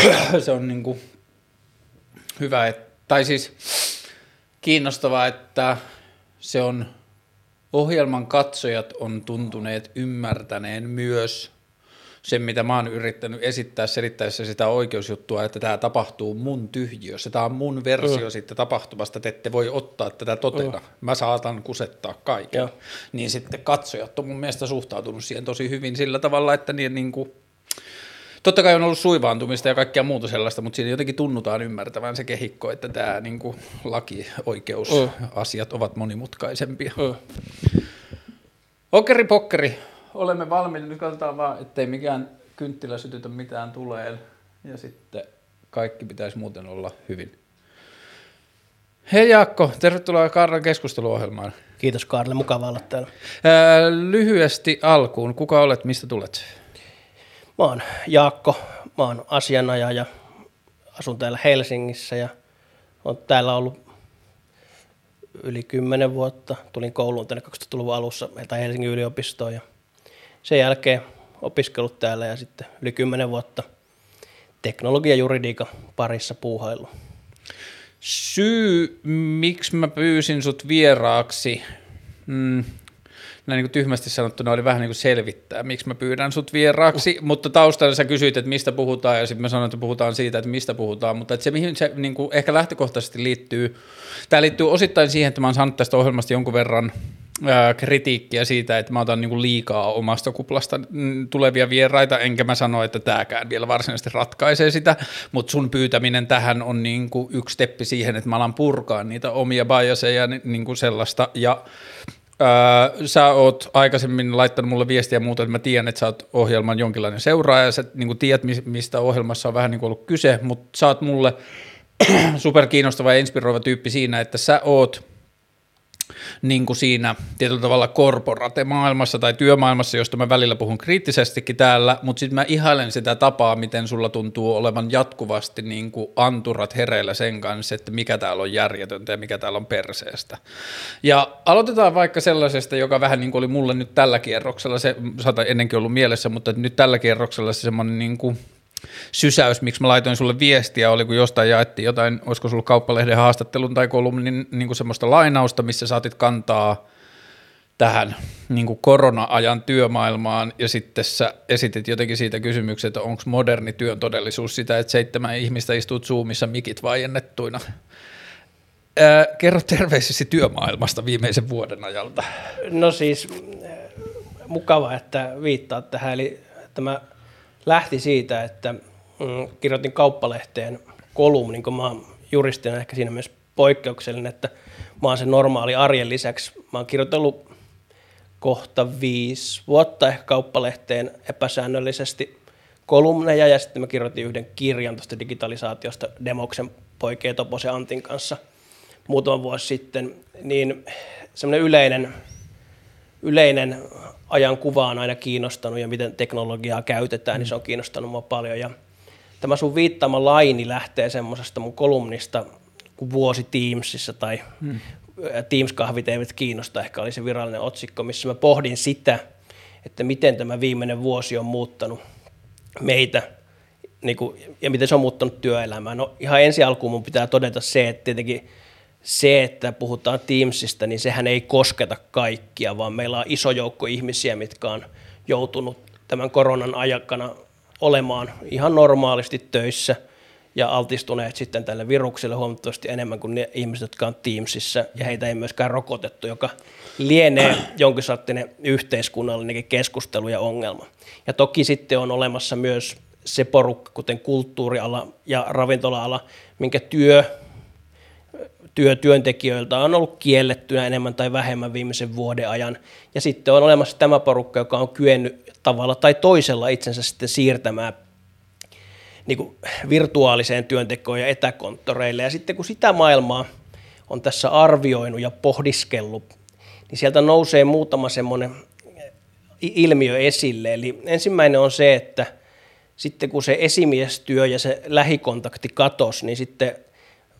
se on niin kuin hyvä, et, tai siis kiinnostavaa, että se on ohjelman katsojat on tuntuneet ymmärtäneen myös sen, mitä mä oon yrittänyt esittää selittäessä sitä oikeusjuttua, että tämä tapahtuu mun tyhjiössä. Tämä on mun versio mm. sitten tapahtumasta, että ette voi ottaa tätä totena. Mm. Mä saatan kusettaa kaiken. Ja. Niin sitten katsojat on mun mielestä suhtautunut siihen tosi hyvin sillä tavalla, että niin, niin kuin, Totta kai on ollut suivaantumista ja kaikkea muuta sellaista, mutta siinä jotenkin tunnutaan ymmärtävän se kehikko, että tämä niin kuin, laki, oikeus, mm. asiat ovat monimutkaisempia. Mm. Okeri pokkeri, olemme valmiita. Nyt katsotaan vaan, ettei mikään kynttilä sytytä mitään tulee. Ja sitten kaikki pitäisi muuten olla hyvin. Hei Jaakko, tervetuloa Karlan keskusteluohjelmaan. Kiitos Karle, mukava olla täällä. Ää, lyhyesti alkuun, kuka olet, mistä tulet? Mä oon Jaakko, mä oon asianajaja, asun täällä Helsingissä ja oon täällä ollut yli kymmenen vuotta. Tulin kouluun tänne 2000-luvun alussa tai Helsingin yliopistoon ja sen jälkeen opiskellut täällä ja sitten yli kymmenen vuotta teknologia juridiikan parissa puuhailu. Syy, miksi mä pyysin sut vieraaksi, mm, näin niin kuin tyhmästi sanottuna oli vähän niin kuin selvittää, miksi mä pyydän sut vieraaksi, uh. mutta taustalla sä kysyit, että mistä puhutaan, ja sitten mä sanoin, että puhutaan siitä, että mistä puhutaan, mutta että se, mihin se niin kuin ehkä lähtökohtaisesti liittyy, tämä liittyy osittain siihen, että mä oon saanut tästä ohjelmasta jonkun verran ää, kritiikkiä siitä, että mä otan niin kuin liikaa omasta kuplasta mm, tulevia vieraita, enkä mä sano, että tämäkään vielä varsinaisesti ratkaisee sitä, mutta sun pyytäminen tähän on niin kuin yksi steppi siihen, että mä alan purkaa niitä omia biaseja niin kuin sellaista, ja Öö, sä oot aikaisemmin laittanut mulle viestiä muuta, että mä tiedän, että sä oot ohjelman jonkinlainen seuraaja, ja sä niin tiedät, mistä ohjelmassa on vähän niin ollut kyse, mutta sä oot mulle super kiinnostava ja inspiroiva tyyppi siinä, että sä oot niin kuin siinä tietyllä tavalla korporate-maailmassa tai työmaailmassa, josta mä välillä puhun kriittisestikin täällä, mutta sitten mä ihailen sitä tapaa, miten sulla tuntuu olevan jatkuvasti niin kuin anturat hereillä sen kanssa, että mikä täällä on järjetöntä ja mikä täällä on perseestä. Ja aloitetaan vaikka sellaisesta, joka vähän niin kuin oli mulle nyt tällä kierroksella, se saata ennenkin ollut mielessä, mutta nyt tällä kierroksella se semmoinen niin kuin sysäys, miksi mä laitoin sulle viestiä, oli kun jostain jaettiin jotain, olisiko sulla kauppalehden haastattelun tai kolumnin niin kuin semmoista lainausta, missä saatit kantaa tähän niin kuin korona-ajan työmaailmaan ja sitten sä esitit jotenkin siitä kysymyksen, että onko moderni työn todellisuus sitä, että seitsemän ihmistä istuu Zoomissa mikit vaiennettuina. Ää, kerro terveisesi työmaailmasta viimeisen vuoden ajalta. No siis mukava, että viittaat tähän, eli tämä lähti siitä, että mm, kirjoitin kauppalehteen kolumnin, kun mä oon juristina ehkä siinä myös poikkeuksellinen, että mä oon sen normaali arjen lisäksi. Mä oon kirjoitellut kohta viisi vuotta ehkä kauppalehteen epäsäännöllisesti kolumneja ja sitten mä kirjoitin yhden kirjan tuosta digitalisaatiosta Demoksen poikien Toposen Antin kanssa muutama vuosi sitten, niin semmoinen yleinen, yleinen ajan kuva on aina kiinnostanut ja miten teknologiaa käytetään, mm. niin se on kiinnostanut mua paljon. Ja tämä sun viittaama laini lähtee semmoisesta mun kolumnista kuin vuosi Teamsissa tai mm. Teams-kahvit eivät kiinnosta, ehkä oli se virallinen otsikko, missä mä pohdin sitä, että miten tämä viimeinen vuosi on muuttanut meitä niin kuin, ja miten se on muuttanut työelämää. No ihan ensi alkuun mun pitää todeta se, että tietenkin se, että puhutaan Teamsista, niin sehän ei kosketa kaikkia, vaan meillä on iso joukko ihmisiä, mitkä on joutunut tämän koronan ajakana olemaan ihan normaalisti töissä ja altistuneet sitten tälle virukselle huomattavasti enemmän kuin ne ihmiset, jotka on Teamsissa, ja heitä ei myöskään rokotettu, joka lienee jonkin sorttinen yhteiskunnallinenkin keskustelu ja ongelma. Ja toki sitten on olemassa myös se porukka, kuten kulttuuriala ja ravintola-ala, minkä työ työ työntekijöiltä on ollut kiellettynä enemmän tai vähemmän viimeisen vuoden ajan. Ja sitten on olemassa tämä porukka, joka on kyennyt tavalla tai toisella itsensä sitten siirtämään niin kuin virtuaaliseen työntekoon ja etäkonttoreille. Ja sitten kun sitä maailmaa on tässä arvioinut ja pohdiskellut, niin sieltä nousee muutama semmoinen ilmiö esille. Eli ensimmäinen on se, että sitten kun se esimiestyö ja se lähikontakti katosi, niin sitten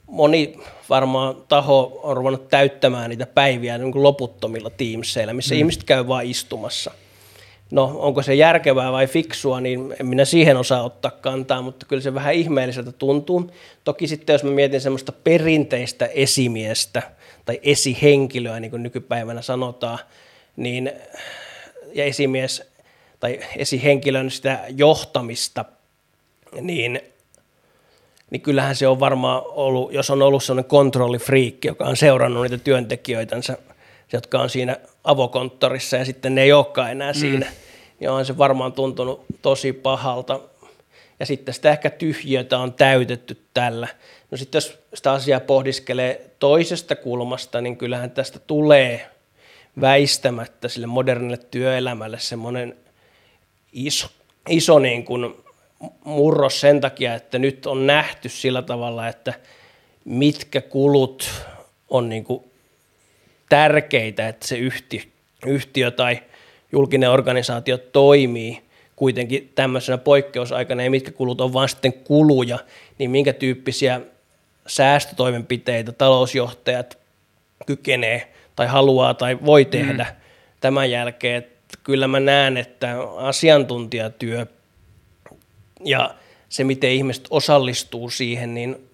moni varmaan taho on ruvennut täyttämään niitä päiviä niin kuin loputtomilla Teamseillä, missä mm. ihmiset käy vain istumassa. No, onko se järkevää vai fiksua, niin en minä siihen osaa ottaa kantaa, mutta kyllä se vähän ihmeelliseltä tuntuu. Toki sitten, jos mä mietin semmoista perinteistä esimiestä tai esihenkilöä, niin kuin nykypäivänä sanotaan, niin ja esimies tai esihenkilön sitä johtamista, niin, niin kyllähän se on varmaan ollut, jos on ollut sellainen kontrollifriikki, joka on seurannut niitä työntekijöitänsä, jotka on siinä avokonttorissa ja sitten ne ei olekaan enää mm. siinä, niin on se varmaan tuntunut tosi pahalta. Ja sitten sitä ehkä tyhjiötä on täytetty tällä. No sitten jos sitä asiaa pohdiskelee toisesta kulmasta, niin kyllähän tästä tulee väistämättä sille modernille työelämälle semmoinen iso, iso niin kuin murros sen takia, että nyt on nähty sillä tavalla, että mitkä kulut on niin kuin tärkeitä, että se yhtiö, yhtiö tai julkinen organisaatio toimii kuitenkin tämmöisenä poikkeusaikana ja mitkä kulut on vain sitten kuluja, niin minkä tyyppisiä säästötoimenpiteitä talousjohtajat kykenee tai haluaa tai voi tehdä mm. tämän jälkeen. Että kyllä mä näen, että asiantuntijatyö ja se, miten ihmiset osallistuu siihen, niin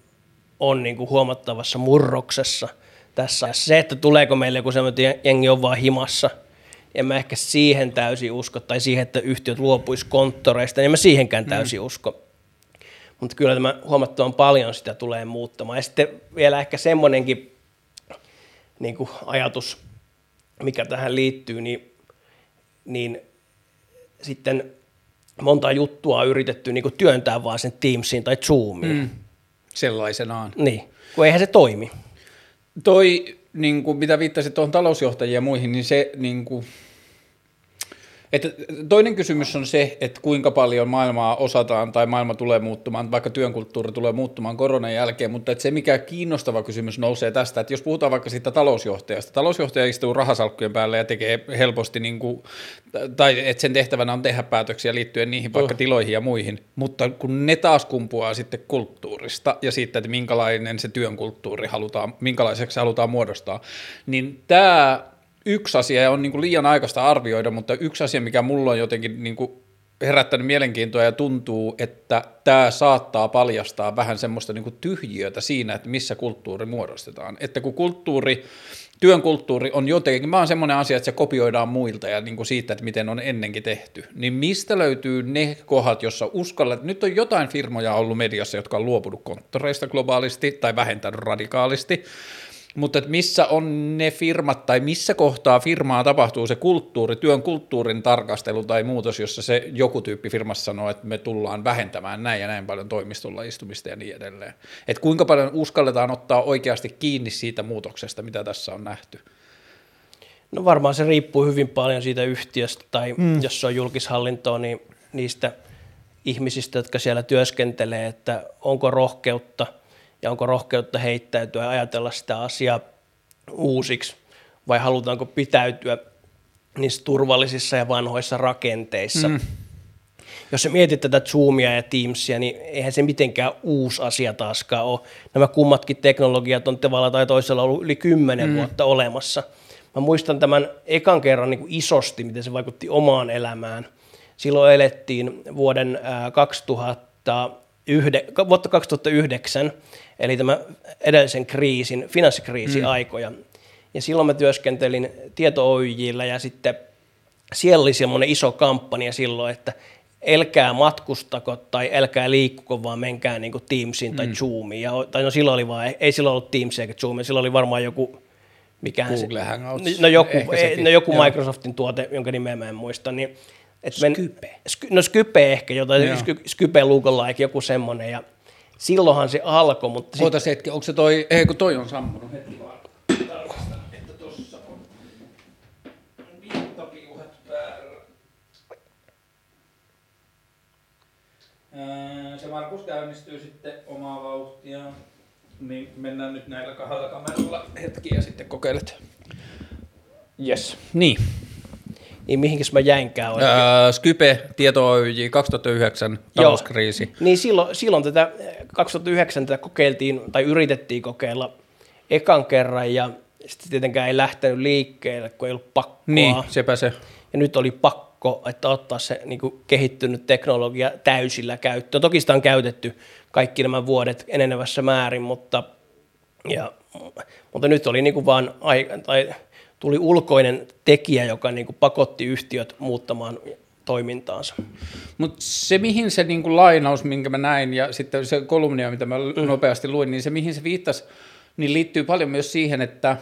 on niin kuin huomattavassa murroksessa tässä. Se, että tuleeko meille joku semmoinen jengi on vaan himassa, en mä ehkä siihen täysin usko, tai siihen, että yhtiöt luopuisi konttoreista, niin en mä siihenkään mm. täysin mm. usko. Mutta kyllä tämä huomattavan paljon sitä tulee muuttamaan. Ja sitten vielä ehkä semmoinenkin niin kuin ajatus, mikä tähän liittyy, niin, niin sitten monta juttua on yritetty niin kuin työntää vaan sen Teamsiin tai Zoomiin. Mm. Sellaisenaan. Niin, kun eihän se toimi. Toi, niin kuin, mitä viittasit tuohon talousjohtajien ja muihin, niin se niin kuin, että toinen kysymys on se, että kuinka paljon maailmaa osataan tai maailma tulee muuttumaan, vaikka työnkulttuuri tulee muuttumaan koronan jälkeen, mutta että se mikä kiinnostava kysymys nousee tästä, että jos puhutaan vaikka siitä talousjohtajasta, talousjohtaja istuu rahasalkkujen päällä ja tekee helposti, niin kuin, tai että sen tehtävänä on tehdä päätöksiä liittyen niihin vaikka oh. tiloihin ja muihin, mutta kun ne taas kumpuaa sitten kulttuurista ja siitä, että minkälainen se työn kulttuuri halutaan, minkälaiseksi se halutaan muodostaa, niin tämä yksi asia, ja on niin kuin liian aikaista arvioida, mutta yksi asia, mikä mulla on jotenkin niin kuin herättänyt mielenkiintoa ja tuntuu, että tämä saattaa paljastaa vähän semmoista niin kuin tyhjiötä siinä, että missä kulttuuri muodostetaan. Että kun kulttuuri, työn kulttuuri on jotenkin, mä oon semmoinen asia, että se kopioidaan muilta ja niin kuin siitä, että miten on ennenkin tehty, niin mistä löytyy ne kohdat, jossa uskallat, nyt on jotain firmoja ollut mediassa, jotka on luopunut konttoreista globaalisti tai vähentänyt radikaalisti, mutta että missä on ne firmat tai missä kohtaa firmaa tapahtuu se kulttuuri, työn kulttuurin tarkastelu tai muutos, jossa se joku tyyppi firmassa sanoo, että me tullaan vähentämään näin ja näin paljon toimistolla istumista ja niin edelleen. Että kuinka paljon uskalletaan ottaa oikeasti kiinni siitä muutoksesta, mitä tässä on nähty? No varmaan se riippuu hyvin paljon siitä yhtiöstä tai mm. jos se on julkishallintoa, niin niistä ihmisistä, jotka siellä työskentelee, että onko rohkeutta – ja onko rohkeutta heittäytyä ja ajatella sitä asiaa uusiksi vai halutaanko pitäytyä niissä turvallisissa ja vanhoissa rakenteissa. Mm. Jos sä mietit tätä Zoomia ja Teamsia, niin eihän se mitenkään uusi asia taaskaan ole. Nämä kummatkin teknologiat on tavalla tai toisella ollut yli kymmenen mm. vuotta olemassa. Mä muistan tämän ekan kerran niin kuin isosti, miten se vaikutti omaan elämään. Silloin elettiin vuoden 2000 yhde, vuotta 2009, eli tämä edellisen kriisin, finanssikriisin mm. aikoja. Ja silloin mä työskentelin Tieto Oyjillä ja sitten siellä oli semmoinen iso kampanja silloin, että älkää matkustako tai älkää liikkuko, vaan menkää niin kuin Teamsiin tai mm. Zoomiin. Ja, tai no silloin oli vaan, ei silloin ollut Teams eikä Zoomia, silloin oli varmaan joku, mikä se, Hangouts. No joku, no joku Microsoftin tuote, jonka nimeä mä en muista, niin et Skype. Men, sky, no Skype ehkä, jotain, Sky, Skype like, joku semmoinen, ja silloinhan se alkoi, mutta... Ootas sit... hetki, onko se toi, ei kun toi on sammunut hetki vaan. että tossa on viittapiuhat päällä. Se Markus käynnistyy sitten omaa vauhtia. Niin mennään nyt näillä kahdella kameralla hetki ja sitten kokeilet. Yes. Niin niin mihinkäs mä jäinkään oikein? Öö, Skype, Tieto Oyj, 2009 talouskriisi. Joo. Niin silloin, silloin tätä 2009 tätä kokeiltiin tai yritettiin kokeilla ekan kerran ja sitten tietenkään ei lähtenyt liikkeelle, kun ei ollut pakkoa. Niin, sepä se. Ja nyt oli pakko. pakko, että ottaa se niin kuin kehittynyt teknologia täysillä käyttöön. Toki sitä on käytetty kaikki nämä vuodet enenevässä määrin, mutta, ja, mutta nyt oli niin kuin vaan, tai tuli ulkoinen tekijä, joka niin kuin pakotti yhtiöt muuttamaan toimintaansa. Mutta se, mihin se niin kuin lainaus, minkä mä näin, ja sitten se kolumnia, mitä mä mm. nopeasti luin, niin se, mihin se viittasi, niin liittyy paljon myös siihen, että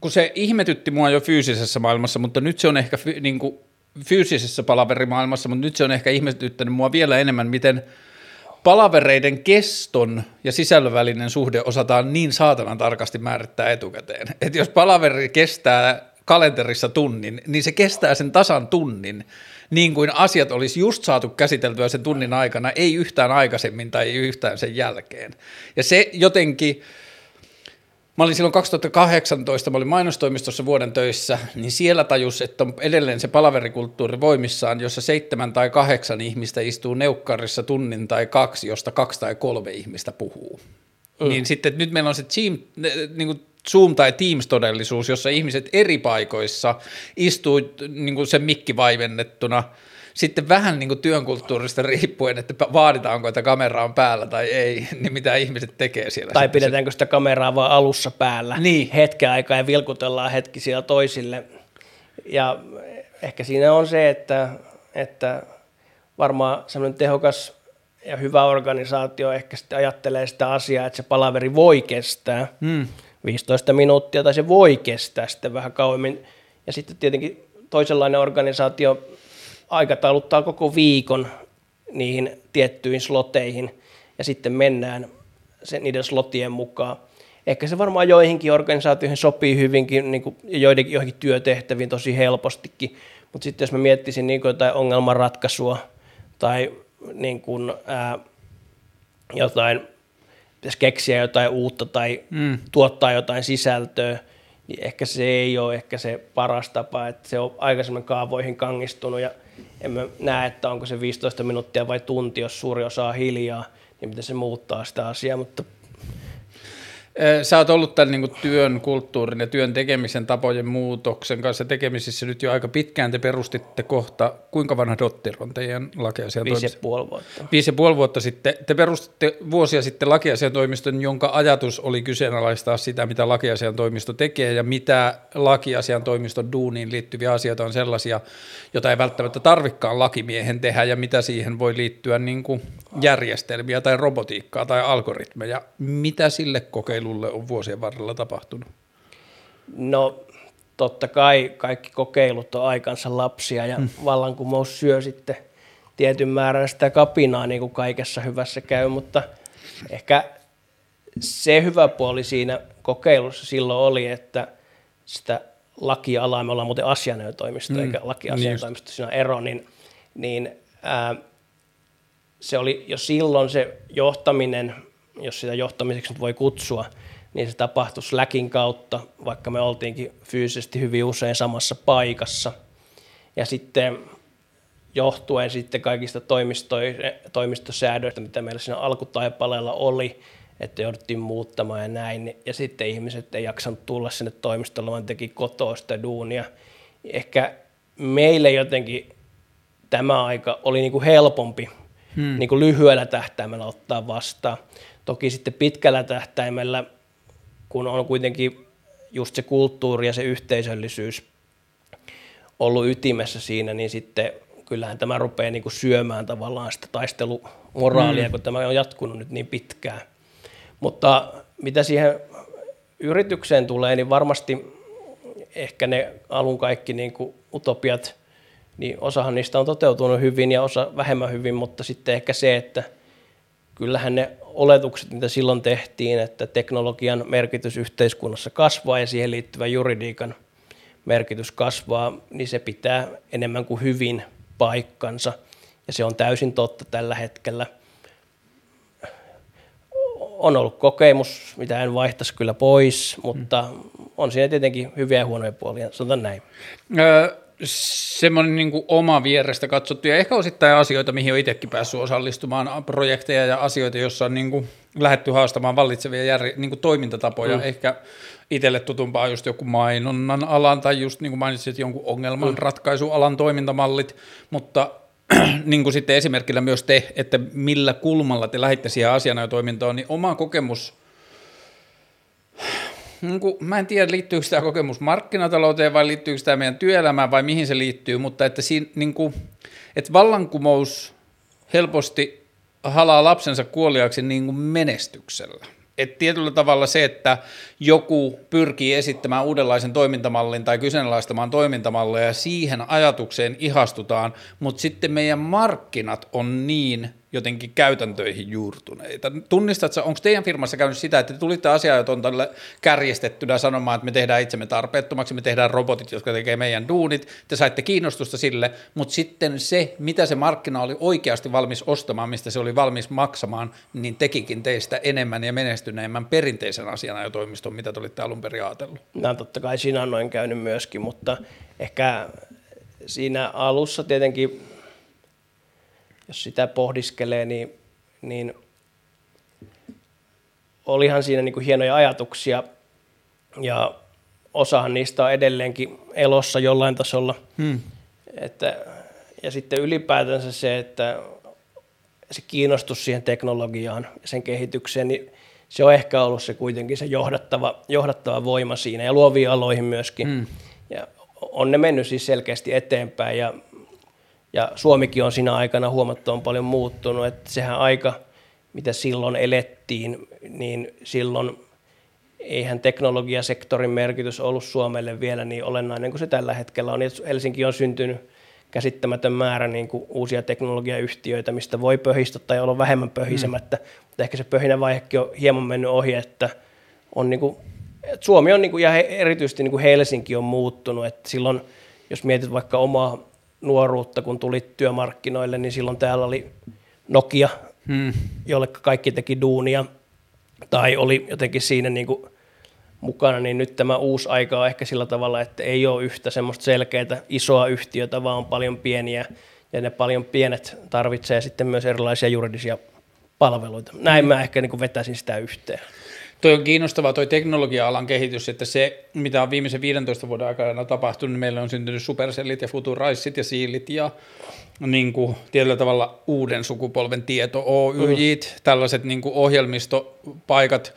kun se ihmetytti mua jo fyysisessä maailmassa, mutta nyt se on ehkä fy, niin kuin fyysisessä palaverimaailmassa, mutta nyt se on ehkä ihmetyttänyt mua vielä enemmän, miten palavereiden keston ja sisällön välinen suhde osataan niin saatanan tarkasti määrittää etukäteen. Että jos palaveri kestää kalenterissa tunnin, niin se kestää sen tasan tunnin, niin kuin asiat olisi just saatu käsiteltyä sen tunnin aikana, ei yhtään aikaisemmin tai ei yhtään sen jälkeen. Ja se jotenkin, Mä olin silloin 2018, mä olin mainostoimistossa vuoden töissä, niin siellä tajus, että on edelleen se palaverikulttuuri voimissaan, jossa seitsemän tai kahdeksan ihmistä istuu neukkarissa tunnin tai kaksi, josta kaksi tai kolme ihmistä puhuu. Mm. Niin sitten nyt meillä on se team, niin kuin Zoom- tai Teams-todellisuus, jossa ihmiset eri paikoissa istuu niin kuin sen mikki vaivennettuna – sitten vähän niin kuin työnkulttuurista riippuen, että vaaditaanko, että kamera on päällä tai ei, niin mitä ihmiset tekee siellä. Tai pidetäänkö sitä kameraa vaan alussa päällä niin. hetken aikaa ja vilkutellaan hetki siellä toisille. Ja ehkä siinä on se, että, että varmaan semmoinen tehokas ja hyvä organisaatio ehkä sitten ajattelee sitä asiaa, että se palaveri voi kestää hmm. 15 minuuttia tai se voi kestää sitten vähän kauemmin. Ja sitten tietenkin toisenlainen organisaatio aikatauluttaa koko viikon niihin tiettyihin sloteihin ja sitten mennään sen, niiden slotien mukaan. Ehkä se varmaan joihinkin organisaatioihin sopii hyvinkin, niin kuin joidenkin, joihinkin työtehtäviin tosi helpostikin, mutta sitten jos mä miettisin niin kuin jotain ongelmanratkaisua tai niin kuin, ää, jotain, pitäisi keksiä jotain uutta tai mm. tuottaa jotain sisältöä, niin ehkä se ei ole ehkä se paras tapa, että se on aikaisemmin kaavoihin kangistunut ja en mä näe, että onko se 15 minuuttia vai tunti, jos suuri osa on hiljaa, niin miten se muuttaa sitä asiaa, mutta Sä oot ollut tämän niin työn kulttuurin ja työn tekemisen tapojen muutoksen kanssa tekemisissä nyt jo aika pitkään. Te perustitte kohta, kuinka vanha Dotter on teidän lakiasiantoimisto? Viisi ja puoli vuotta. Viisi ja puoli vuotta sitten. Te perustitte vuosia sitten lakiasiantoimiston, jonka ajatus oli kyseenalaistaa sitä, mitä lakiasiantoimisto tekee ja mitä lakiasiantoimiston duuniin liittyviä asioita on sellaisia, joita ei välttämättä tarvikaan lakimiehen tehdä ja mitä siihen voi liittyä niin kuin järjestelmiä tai robotiikkaa tai algoritmeja. Mitä sille kokeilulle kokeilulle on vuosien varrella tapahtunut? No totta kai kaikki kokeilut on aikansa lapsia ja hmm. vallankumous syö sitten tietyn määrän sitä kapinaa, niin kuin kaikessa hyvässä käy, mutta ehkä se hyvä puoli siinä kokeilussa silloin oli, että sitä lakialaa, me ollaan muuten asianajotoimisto mm. eikä lakiasianajotoimisto, niin siinä on ero, niin, niin ää, se oli jo silloin se johtaminen jos sitä johtamiseksi nyt voi kutsua, niin se tapahtui Slackin kautta, vaikka me oltiinkin fyysisesti hyvin usein samassa paikassa. Ja sitten johtuen sitten kaikista toimistosäädöistä, mitä meillä siinä alkutaipaleella oli, että jouduttiin muuttamaan ja näin, ja sitten ihmiset ei jaksanut tulla sinne toimistolle, vaan teki kotoa sitä duunia. Ehkä meille jotenkin tämä aika oli niin kuin helpompi hmm. niin kuin lyhyellä tähtäimellä ottaa vastaan. Toki sitten pitkällä tähtäimellä, kun on kuitenkin just se kulttuuri ja se yhteisöllisyys ollut ytimessä siinä, niin sitten kyllähän tämä rupeaa niin kuin syömään tavallaan sitä taistelumoraalia, mm. kun tämä on jatkunut nyt niin pitkään. Mutta mitä siihen yritykseen tulee, niin varmasti ehkä ne alun kaikki niin kuin utopiat, niin osahan niistä on toteutunut hyvin ja osa vähemmän hyvin, mutta sitten ehkä se, että kyllähän ne oletukset, mitä silloin tehtiin, että teknologian merkitys yhteiskunnassa kasvaa ja siihen liittyvä juridiikan merkitys kasvaa, niin se pitää enemmän kuin hyvin paikkansa. Ja se on täysin totta tällä hetkellä. On ollut kokemus, mitä en vaihtaisi kyllä pois, mutta on siinä tietenkin hyviä ja huonoja puolia, sanotaan näin. Öö, semmoinen niin kuin oma vierestä katsottu ja ehkä osittain asioita, mihin on itsekin päässyt osallistumaan, projekteja ja asioita, joissa on niin kuin lähetty haastamaan vallitsevia jär, niin kuin toimintatapoja. Mm. Ehkä itselle tutumpaa just joku mainonnan alan tai just niin kuin mainitsit jonkun ongelman mm. ratkaisualan toimintamallit, mutta niin kuin sitten esimerkillä myös te, että millä kulmalla te lähditte siihen asiana toimintaan, niin oma kokemus, niin kuin, mä en tiedä liittyykö tämä kokemus markkinatalouteen vai liittyykö tämä meidän työelämään vai mihin se liittyy, mutta että, siinä, niin kuin, että vallankumous helposti halaa lapsensa kuoliaksi niin kuin menestyksellä. Et tietyllä tavalla se, että joku pyrkii esittämään uudenlaisen toimintamallin tai kyseenalaistamaan toimintamalleja ja siihen ajatukseen ihastutaan, mutta sitten meidän markkinat on niin jotenkin käytäntöihin juurtuneita. Tunnistatko, onko teidän firmassa käynyt sitä, että te tulitte asiaa tälle kärjestettynä sanomaan, että me tehdään itsemme tarpeettomaksi, me tehdään robotit, jotka tekee meidän duunit, te saitte kiinnostusta sille, mutta sitten se, mitä se markkina oli oikeasti valmis ostamaan, mistä se oli valmis maksamaan, niin tekikin teistä enemmän ja menestyneemmän perinteisen asiana jo toimiston, mitä te olitte alun perin ajatellut. No totta kai siinä on noin käynyt myöskin, mutta ehkä siinä alussa tietenkin jos sitä pohdiskelee, niin, niin olihan siinä niin kuin hienoja ajatuksia ja osahan niistä on edelleenkin elossa jollain tasolla. Hmm. Että, ja sitten ylipäätänsä se, että se kiinnostus siihen teknologiaan ja sen kehitykseen, niin se on ehkä ollut se kuitenkin se johdattava, johdattava voima siinä ja luoviin aloihin myöskin. Hmm. Ja on ne mennyt siis selkeästi eteenpäin ja ja Suomikin on siinä aikana huomattavan paljon muuttunut, että sehän aika, mitä silloin elettiin, niin silloin eihän teknologiasektorin merkitys ollut Suomelle vielä niin olennainen kuin se tällä hetkellä on. Helsinki on syntynyt käsittämätön määrä niin kuin uusia teknologiayhtiöitä, mistä voi pöhistä tai olla vähemmän pöhisemättä, mm. mutta ehkä se pöhinä vaihekin on hieman mennyt ohi, että on niin kuin, että Suomi on niin kuin, ja erityisesti niin kuin Helsinki on muuttunut, että silloin jos mietit vaikka omaa nuoruutta, kun tulit työmarkkinoille, niin silloin täällä oli Nokia, hmm. jolle kaikki teki duunia, tai oli jotenkin siinä niin kuin mukana, niin nyt tämä uusi aika on ehkä sillä tavalla, että ei ole yhtä semmoista selkeää isoa yhtiötä, vaan on paljon pieniä, ja ne paljon pienet tarvitsee sitten myös erilaisia juridisia palveluita. Näin mä ehkä niin kuin vetäisin sitä yhteen. Toi on kiinnostavaa toi teknologia-alan kehitys, että se, mitä on viimeisen 15 vuoden aikana tapahtunut, niin meillä on syntynyt supercellit ja futuraisit ja siilit ja niin kuin, tietyllä tavalla uuden sukupolven tieto, OYJ, mm. tällaiset niin kuin ohjelmistopaikat,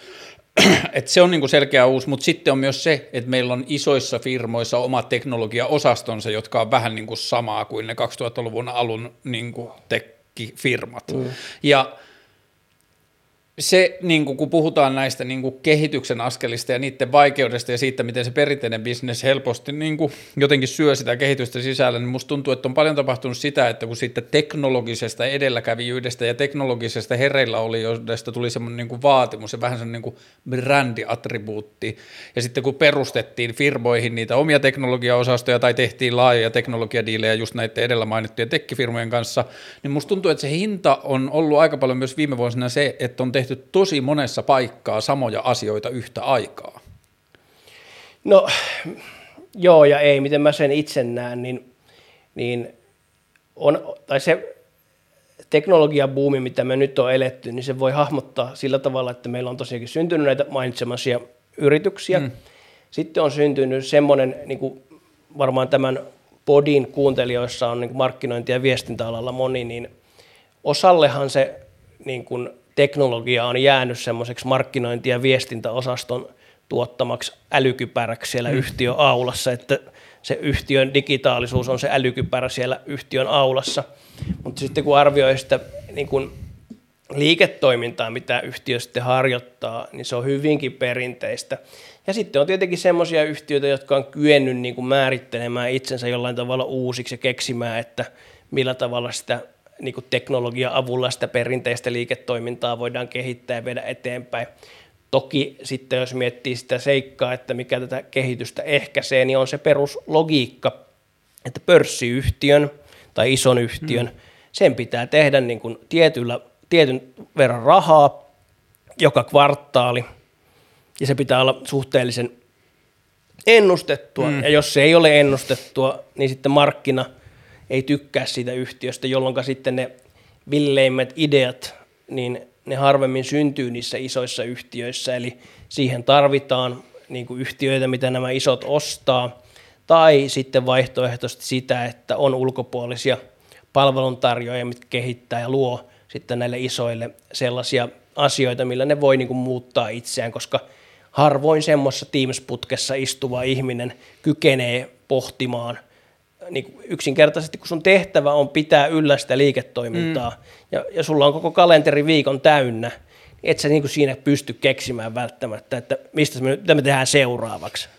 että se on niin kuin selkeä uusi, mutta sitten on myös se, että meillä on isoissa firmoissa oma teknologiaosastonsa, jotka on vähän niin kuin samaa kuin ne 2000-luvun alun niin kuin tekkifirmat. Mm. Ja se, niin kuin, kun puhutaan näistä niin kuin kehityksen askelista ja niiden vaikeudesta ja siitä, miten se perinteinen bisnes helposti niin kuin, jotenkin syö sitä kehitystä sisällä, niin musta tuntuu, että on paljon tapahtunut sitä, että kun siitä teknologisesta edelläkävijyydestä ja teknologisesta hereillä oli, josta tuli semmoinen niin kuin vaatimus ja vähän semmoinen niin brändiattribuutti, ja sitten kun perustettiin firmoihin niitä omia teknologiaosastoja tai tehtiin laajoja teknologiadiilejä just näiden edellä mainittujen tekkifirmojen kanssa, niin musta tuntuu, että se hinta on ollut aika paljon myös viime vuosina se, että on tehty tehty tosi monessa paikkaa samoja asioita yhtä aikaa? No joo ja ei, miten mä sen itse näen, niin, niin on, tai se teknologiabuumi, mitä me nyt on eletty, niin se voi hahmottaa sillä tavalla, että meillä on tosiaankin syntynyt näitä mainitsemaisia yrityksiä. Mm. Sitten on syntynyt semmoinen, niin kuin varmaan tämän podin kuuntelijoissa on niin markkinointi- ja viestintäalalla moni, niin osallehan se niin kuin teknologia on jäänyt semmoiseksi markkinointi- ja viestintäosaston tuottamaksi älykypäräksi siellä mm. yhtiön aulassa, että se yhtiön digitaalisuus on se älykypärä siellä yhtiön aulassa. Mutta sitten kun arvioi sitä niin kun liiketoimintaa, mitä yhtiö sitten harjoittaa, niin se on hyvinkin perinteistä. Ja sitten on tietenkin semmoisia yhtiöitä, jotka on kyennyt niin kuin määrittelemään itsensä jollain tavalla uusiksi ja keksimään, että millä tavalla sitä niin kuin teknologian avulla sitä perinteistä liiketoimintaa voidaan kehittää ja viedä eteenpäin. Toki sitten jos miettii sitä seikkaa, että mikä tätä kehitystä ehkäisee, niin on se peruslogiikka, että pörssiyhtiön tai ison yhtiön, mm. sen pitää tehdä niin kuin tietyllä, tietyn verran rahaa joka kvartaali, ja se pitää olla suhteellisen ennustettua, mm. ja jos se ei ole ennustettua, niin sitten markkina – ei tykkää siitä yhtiöstä, jolloin sitten ne villeimmät ideat, niin ne harvemmin syntyy niissä isoissa yhtiöissä, eli siihen tarvitaan niin kuin yhtiöitä, mitä nämä isot ostaa, tai sitten vaihtoehtoisesti sitä, että on ulkopuolisia palveluntarjoajia, mitkä kehittää ja luo sitten näille isoille sellaisia asioita, millä ne voi niin kuin muuttaa itseään, koska harvoin semmoisessa Teams-putkessa istuva ihminen kykenee pohtimaan niin kuin yksinkertaisesti, kun sun tehtävä on pitää yllä sitä liiketoimintaa, mm. ja, ja sulla on koko kalenteri viikon täynnä, niin et sä niin kuin siinä pysty keksimään välttämättä, että mistä me, mitä me tehdään seuraavaksi.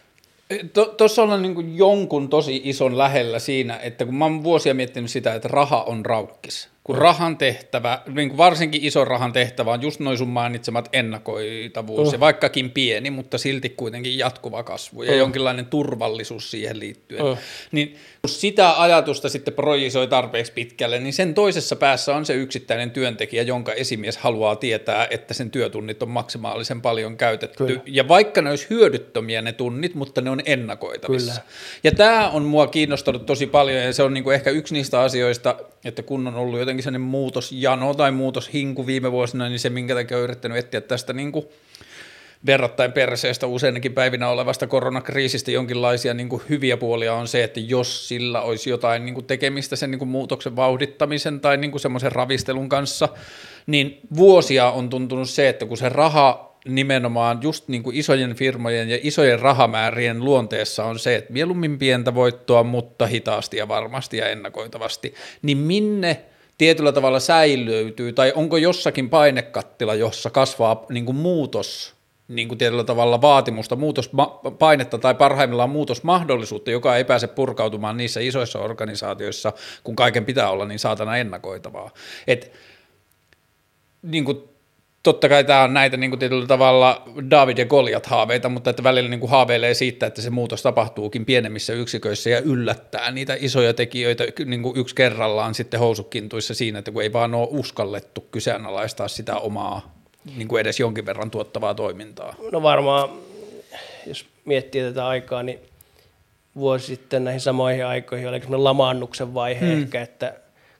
Tuossa ollaan niin jonkun tosi ison lähellä siinä, että kun mä oon vuosia miettinyt sitä, että raha on raukkis kun rahan tehtävä, niin kuin varsinkin ison rahan tehtävä on just noin sun mainitsemat ennakoitavuus, uh. ja vaikkakin pieni, mutta silti kuitenkin jatkuva kasvu ja uh. jonkinlainen turvallisuus siihen liittyen. Uh. Niin kun sitä ajatusta sitten projisoi tarpeeksi pitkälle, niin sen toisessa päässä on se yksittäinen työntekijä, jonka esimies haluaa tietää, että sen työtunnit on maksimaalisen paljon käytetty. Kyllä. Ja vaikka ne olisi hyödyttömiä ne tunnit, mutta ne on ennakoitavissa. Kyllä. Ja tämä on mua kiinnostanut tosi paljon, ja se on niinku ehkä yksi niistä asioista, että kun on ollut jotenkin sellainen muutosjano tai muutoshinku viime vuosina, niin se minkä takia on yrittänyt etsiä tästä niin kuin verrattain perseestä useinakin päivinä olevasta koronakriisistä jonkinlaisia niin kuin hyviä puolia on se, että jos sillä olisi jotain niin kuin tekemistä sen niin kuin muutoksen vauhdittamisen tai niin kuin semmoisen ravistelun kanssa, niin vuosia on tuntunut se, että kun se raha nimenomaan just niin kuin isojen firmojen ja isojen rahamäärien luonteessa on se, että mieluummin pientä voittoa, mutta hitaasti ja varmasti ja ennakoitavasti, niin minne tietyllä tavalla säilyytyy, tai onko jossakin painekattila, jossa kasvaa niin kuin muutos, niin kuin tietyllä tavalla vaatimusta, muutospainetta tai parhaimmillaan muutosmahdollisuutta, joka ei pääse purkautumaan niissä isoissa organisaatioissa, kun kaiken pitää olla niin saatana ennakoitavaa. Et, niin kuin totta kai tämä on näitä niin kuin tietyllä tavalla David ja Goliat haaveita, mutta että välillä niin kuin haaveilee siitä, että se muutos tapahtuukin pienemmissä yksiköissä ja yllättää niitä isoja tekijöitä niin kuin yksi kerrallaan sitten housukintuissa siinä, että kun ei vaan ole uskallettu kyseenalaistaa sitä omaa niin kuin edes jonkin verran tuottavaa toimintaa. No varmaan, jos miettii tätä aikaa, niin vuosi sitten näihin samoihin aikoihin oli lamaannuksen vaihe hmm. ehkä, että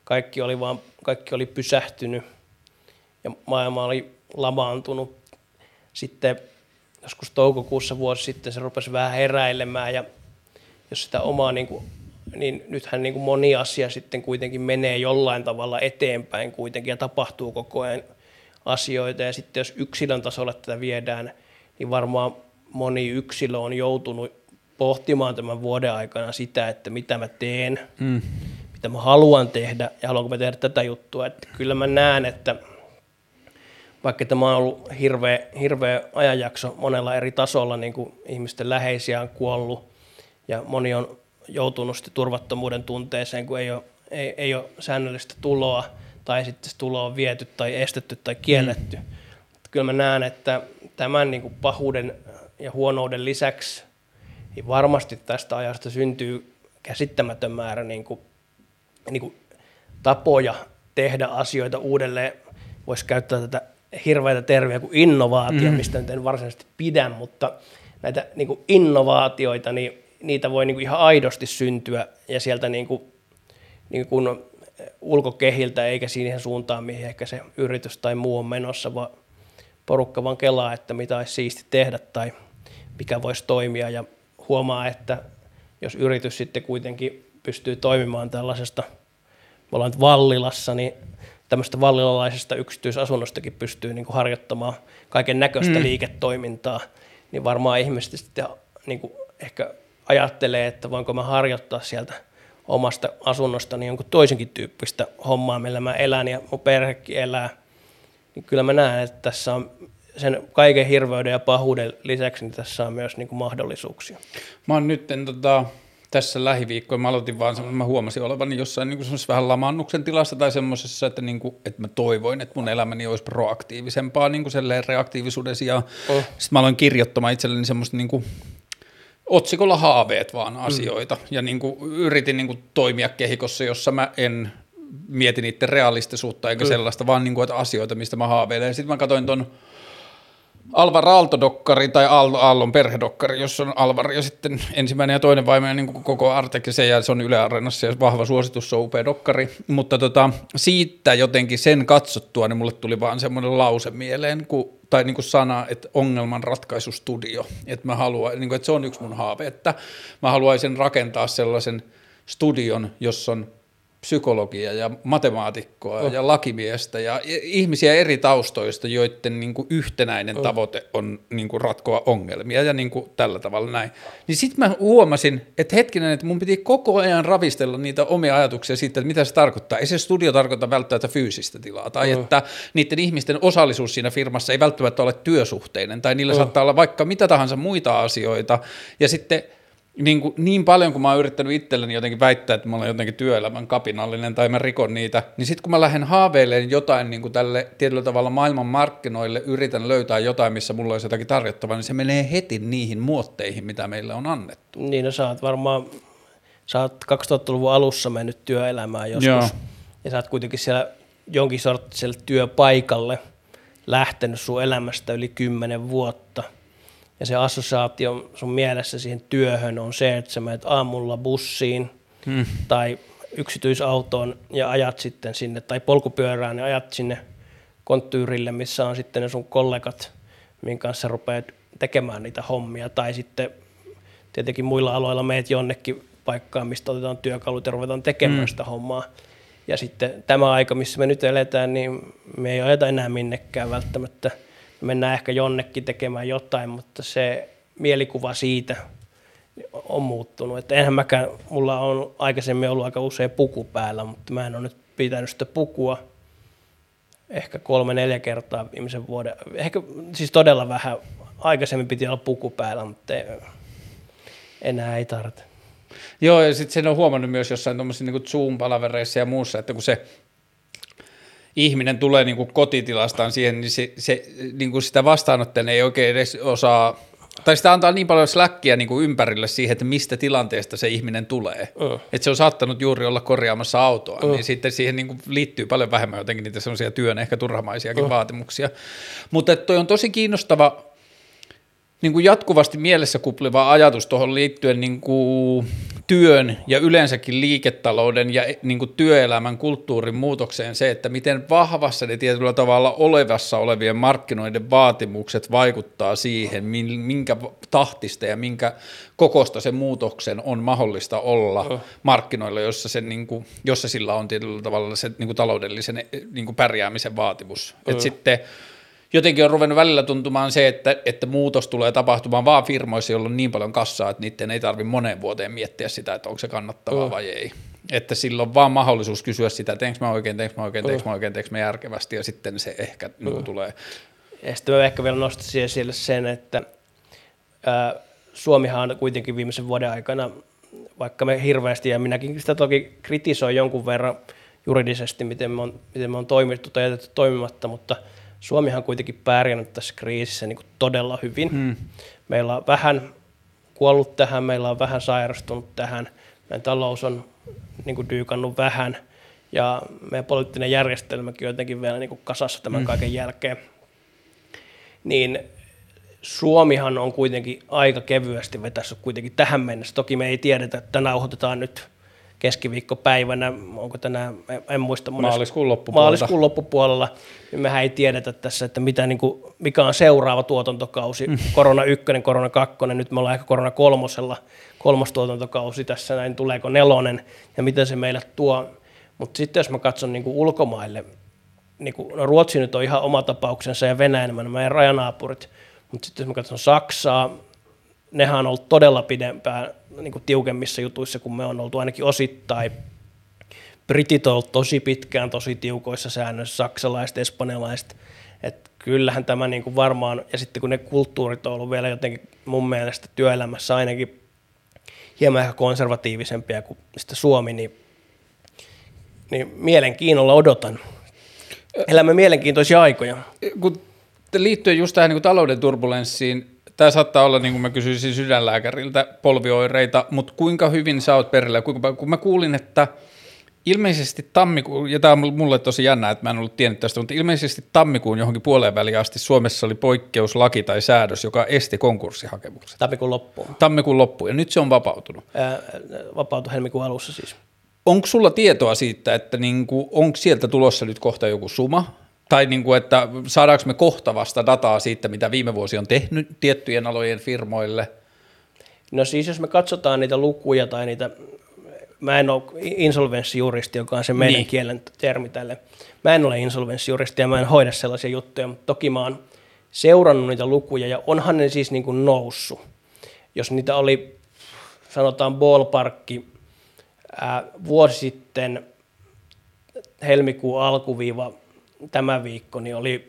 kaikki oli, vaan, kaikki oli pysähtynyt ja maailma oli lamaantunut. Sitten joskus toukokuussa vuosi sitten se rupesi vähän heräilemään ja jos sitä omaa, niin, kuin, niin nythän niin kuin moni asia sitten kuitenkin menee jollain tavalla eteenpäin kuitenkin ja tapahtuu koko ajan asioita ja sitten jos yksilön tasolla tätä viedään, niin varmaan moni yksilö on joutunut pohtimaan tämän vuoden aikana sitä, että mitä mä teen, mm. mitä mä haluan tehdä ja haluanko mä tehdä tätä juttua. Että kyllä mä näen, että vaikka tämä on ollut hirveä, hirveä ajanjakso monella eri tasolla, niin kuin ihmisten läheisiä on kuollut ja moni on joutunut sitten turvattomuuden tunteeseen, kun ei ole, ei, ei ole säännöllistä tuloa tai sitten se tulo on viety tai estetty tai kielletty. Mm. Kyllä mä näen, että tämän niin kuin pahuuden ja huonouden lisäksi niin varmasti tästä ajasta syntyy käsittämätön määrä niin kuin, niin kuin tapoja tehdä asioita uudelleen. Voisi käyttää tätä hirveitä termiä kuin innovaatio, mm. mistä nyt en varsinaisesti pidä, mutta näitä niin kuin innovaatioita, niin niitä voi niin kuin ihan aidosti syntyä ja sieltä niin kuin, niin kuin ulkokehiltä eikä siihen suuntaan, mihin ehkä se yritys tai muu on menossa, vaan porukka vaan kelaa, että mitä olisi siisti tehdä tai mikä voisi toimia ja huomaa, että jos yritys sitten kuitenkin pystyy toimimaan tällaisesta, me ollaan nyt Vallilassa, niin tämmöistä vallilalaisesta yksityisasunnostakin pystyy niin kuin harjoittamaan kaiken näköistä mm. liiketoimintaa, niin varmaan ihmiset sitten niin kuin ehkä ajattelee, että voinko mä harjoittaa sieltä omasta asunnostani jonkun toisenkin tyyppistä hommaa, millä mä elän ja mun perhekin elää. Niin kyllä mä näen, että tässä on sen kaiken hirveyden ja pahuuden lisäksi, niin tässä on myös niin kuin mahdollisuuksia. Mä oon nyt tota, tässä lähiviikkoina, mä aloitin vaan, mä huomasin olevani jossain niin kuin vähän lamannuksen tilassa tai semmoisessa, että, niin kuin, että mä toivoin, että mun elämäni olisi proaktiivisempaa niin kuin reaktiivisuuden sijaan. Oh. Sitten mä aloin kirjoittamaan itselleni semmoista niin kuin, otsikolla haaveet vaan mm. asioita mm. ja niin kuin, yritin niin kuin, toimia kehikossa, jossa mä en mieti niiden realistisuutta eikä mm. sellaista, vaan niin kuin, että asioita, mistä mä haaveilen. Sitten mä katsoin ton Alvar Aalto-dokkari tai Aallon perhedokkari, jossa on Alvar ja sitten ensimmäinen ja toinen vaimo niin kuin koko se, ja se on Yle Areenassa ja vahva suositus, se on upea dokkari. Mutta tota, siitä jotenkin sen katsottua, niin mulle tuli vaan semmoinen lause mieleen, kun, tai niin kuin sana, että ongelmanratkaisustudio. Että mä haluan, niin kuin, että se on yksi mun haave, että mä haluaisin rakentaa sellaisen studion, jossa on psykologia ja matemaatikkoa oh. ja lakimiestä ja ihmisiä eri taustoista, joiden niin kuin yhtenäinen oh. tavoite on niin kuin ratkoa ongelmia ja niin kuin tällä tavalla näin. Niin sitten mä huomasin, että hetkinen, että mun piti koko ajan ravistella niitä omia ajatuksia siitä, että mitä se tarkoittaa. Ei se studio tarkoita välttämättä fyysistä tilaa tai oh. että niiden ihmisten osallisuus siinä firmassa ei välttämättä ole työsuhteinen tai niillä oh. saattaa olla vaikka mitä tahansa muita asioita ja sitten – niin, kuin, niin paljon kuin mä oon yrittänyt itselleni jotenkin väittää, että mä olen jotenkin työelämän kapinallinen tai mä rikon niitä, niin sitten kun mä lähden haaveilemaan jotain niin kuin tälle tietyllä tavalla maailman markkinoille, yritän löytää jotain, missä mulla olisi jotakin tarjottavaa, niin se menee heti niihin muotteihin, mitä meille on annettu. Niin, no sä oot varmaan, sä oot 2000-luvun alussa mennyt työelämään joskus, Joo. ja sä oot kuitenkin siellä jonkin sorttiselle työpaikalle lähtenyt sun elämästä yli kymmenen vuotta – ja se assosiaatio sun mielessä siihen työhön on se, että sä menet aamulla bussiin hmm. tai yksityisautoon ja ajat sitten sinne, tai polkupyörään ja ajat sinne konttyyrille, missä on sitten ne sun kollegat, minkä kanssa rupeat tekemään niitä hommia, tai sitten tietenkin muilla aloilla meet jonnekin paikkaan, mistä otetaan työkalut ja ruvetaan tekemään hmm. sitä hommaa. Ja sitten tämä aika, missä me nyt eletään, niin me ei ajeta enää minnekään välttämättä – mennään ehkä jonnekin tekemään jotain, mutta se mielikuva siitä on muuttunut. Että enhän mäkään, mulla on aikaisemmin ollut aika usein puku päällä, mutta mä en ole nyt pitänyt sitä pukua ehkä kolme-neljä kertaa viimeisen vuoden. Ehkä siis todella vähän. Aikaisemmin piti olla puku päällä, mutta ei, enää ei tarvitse. Joo, ja sitten sen on huomannut myös jossain tuommoisissa niin Zoom-palavereissa ja muussa, että kun se ihminen tulee niin kuin kotitilastaan siihen, niin, se, se, niin kuin sitä vastaanottajan ei oikein edes osaa, tai sitä antaa niin paljon släkkiä niin kuin ympärille siihen, että mistä tilanteesta se ihminen tulee. Uh. Että se on saattanut juuri olla korjaamassa autoa, uh. niin sitten siihen niin kuin liittyy paljon vähemmän jotenkin niitä sellaisia työn ehkä turhamaisiakin uh. vaatimuksia. Mutta toi on tosi kiinnostava niin kuin jatkuvasti mielessä kupliva ajatus tuohon liittyen niin kuin työn ja yleensäkin liiketalouden ja niin kuin työelämän kulttuurin muutokseen se, että miten vahvassa ne tietyllä tavalla olevassa olevien markkinoiden vaatimukset vaikuttaa siihen, minkä tahtista ja minkä kokosta sen muutoksen on mahdollista olla oh. markkinoilla, jossa, se, niin kuin, jossa sillä on tietyllä tavalla se niin kuin taloudellisen niin kuin pärjäämisen vaatimus. Oh. Et sitten jotenkin on ruvennut välillä tuntumaan se, että, että muutos tulee tapahtumaan vaan firmoissa, joilla on niin paljon kassaa, että niiden ei tarvitse moneen vuoteen miettiä sitä, että onko se kannattavaa uh. vai ei. Että silloin on vaan mahdollisuus kysyä sitä, teenkö mä oikein, teenkö mä oikein, teenkö mä oikein, teenkö mä järkevästi, ja sitten se ehkä uh. niin tulee. Ja sitten mä ehkä vielä nostaisin esille sen, että ää, Suomihan on kuitenkin viimeisen vuoden aikana, vaikka me hirveästi, ja minäkin sitä toki kritisoin jonkun verran juridisesti, miten me on, miten me on toimittu tai jätetty toimimatta, mutta – Suomihan on kuitenkin pärjännyt tässä kriisissä niin kuin todella hyvin. Hmm. Meillä on vähän kuollut tähän, meillä on vähän sairastunut tähän, meidän talous on niin kuin dyykannut vähän ja meidän poliittinen järjestelmäkin on jotenkin vielä niin kuin kasassa tämän hmm. kaiken jälkeen. Niin Suomihan on kuitenkin aika kevyesti vetässä kuitenkin tähän mennessä. Toki me ei tiedetä, että nauhoitetaan nyt keskiviikkopäivänä, onko tänään, en muista. Maaliskuun loppupuolella. Maaliskuun loppupuolella, niin mehän ei tiedetä tässä, että mitä, niin kuin, mikä on seuraava tuotantokausi, mm. korona ykkönen, korona kakkonen, nyt me ollaan ehkä korona kolmosella, kolmos tuotantokausi tässä näin, tuleeko nelonen ja mitä se meille tuo. Mutta sitten jos mä katson niin kuin ulkomaille, niin kuin, no Ruotsi nyt on ihan oma tapauksensa ja Venäjä, nämä meidän rajanaapurit, mutta sitten jos mä katson Saksaa, nehän on ollut todella pidempään niin kuin tiukemmissa jutuissa kuin me on oltu ainakin osittain. Britit on ollut tosi pitkään tosi tiukoissa säännöissä, saksalaiset, espanjalaiset, että kyllähän tämä niin kuin varmaan, ja sitten kun ne kulttuurit on ollut vielä jotenkin mun mielestä työelämässä ainakin hieman ehkä konservatiivisempia kuin sitä Suomi, niin, niin mielenkiinnolla odotan. Elämme mielenkiintoisia aikoja. Kun liittyen just tähän niin kuin talouden turbulenssiin, Tämä saattaa olla, niin kuin mä kysyisin sydänlääkäriltä, polvioireita, mutta kuinka hyvin sä oot perillä? Kun mä kuulin, että ilmeisesti tammikuun, ja tämä on mulle tosi jännä, että mä en ollut tiennyt tästä, mutta ilmeisesti tammikuun johonkin puoleen väliin asti Suomessa oli poikkeuslaki tai säädös, joka esti konkurssihakemukset. Tammikuun loppuun. Tammikuun loppuun, ja nyt se on vapautunut. Ää, vapautui helmikuun alussa siis. Onko sulla tietoa siitä, että niinku, onko sieltä tulossa nyt kohta joku suma? Tai niinku, että saadaanko me kohta vasta dataa siitä, mitä viime vuosi on tehnyt tiettyjen alojen firmoille? No siis jos me katsotaan niitä lukuja tai niitä, mä en ole insolvenssijuristi, joka on se meidän niin. kielen termi tälle. Mä en ole insolvenssijuristi ja mä en hoida sellaisia juttuja, mutta toki mä oon seurannut niitä lukuja ja onhan ne siis niin kuin noussut. Jos niitä oli, sanotaan ballparkki, ää, vuosi sitten helmikuun alkuviiva tämä viikko, niin oli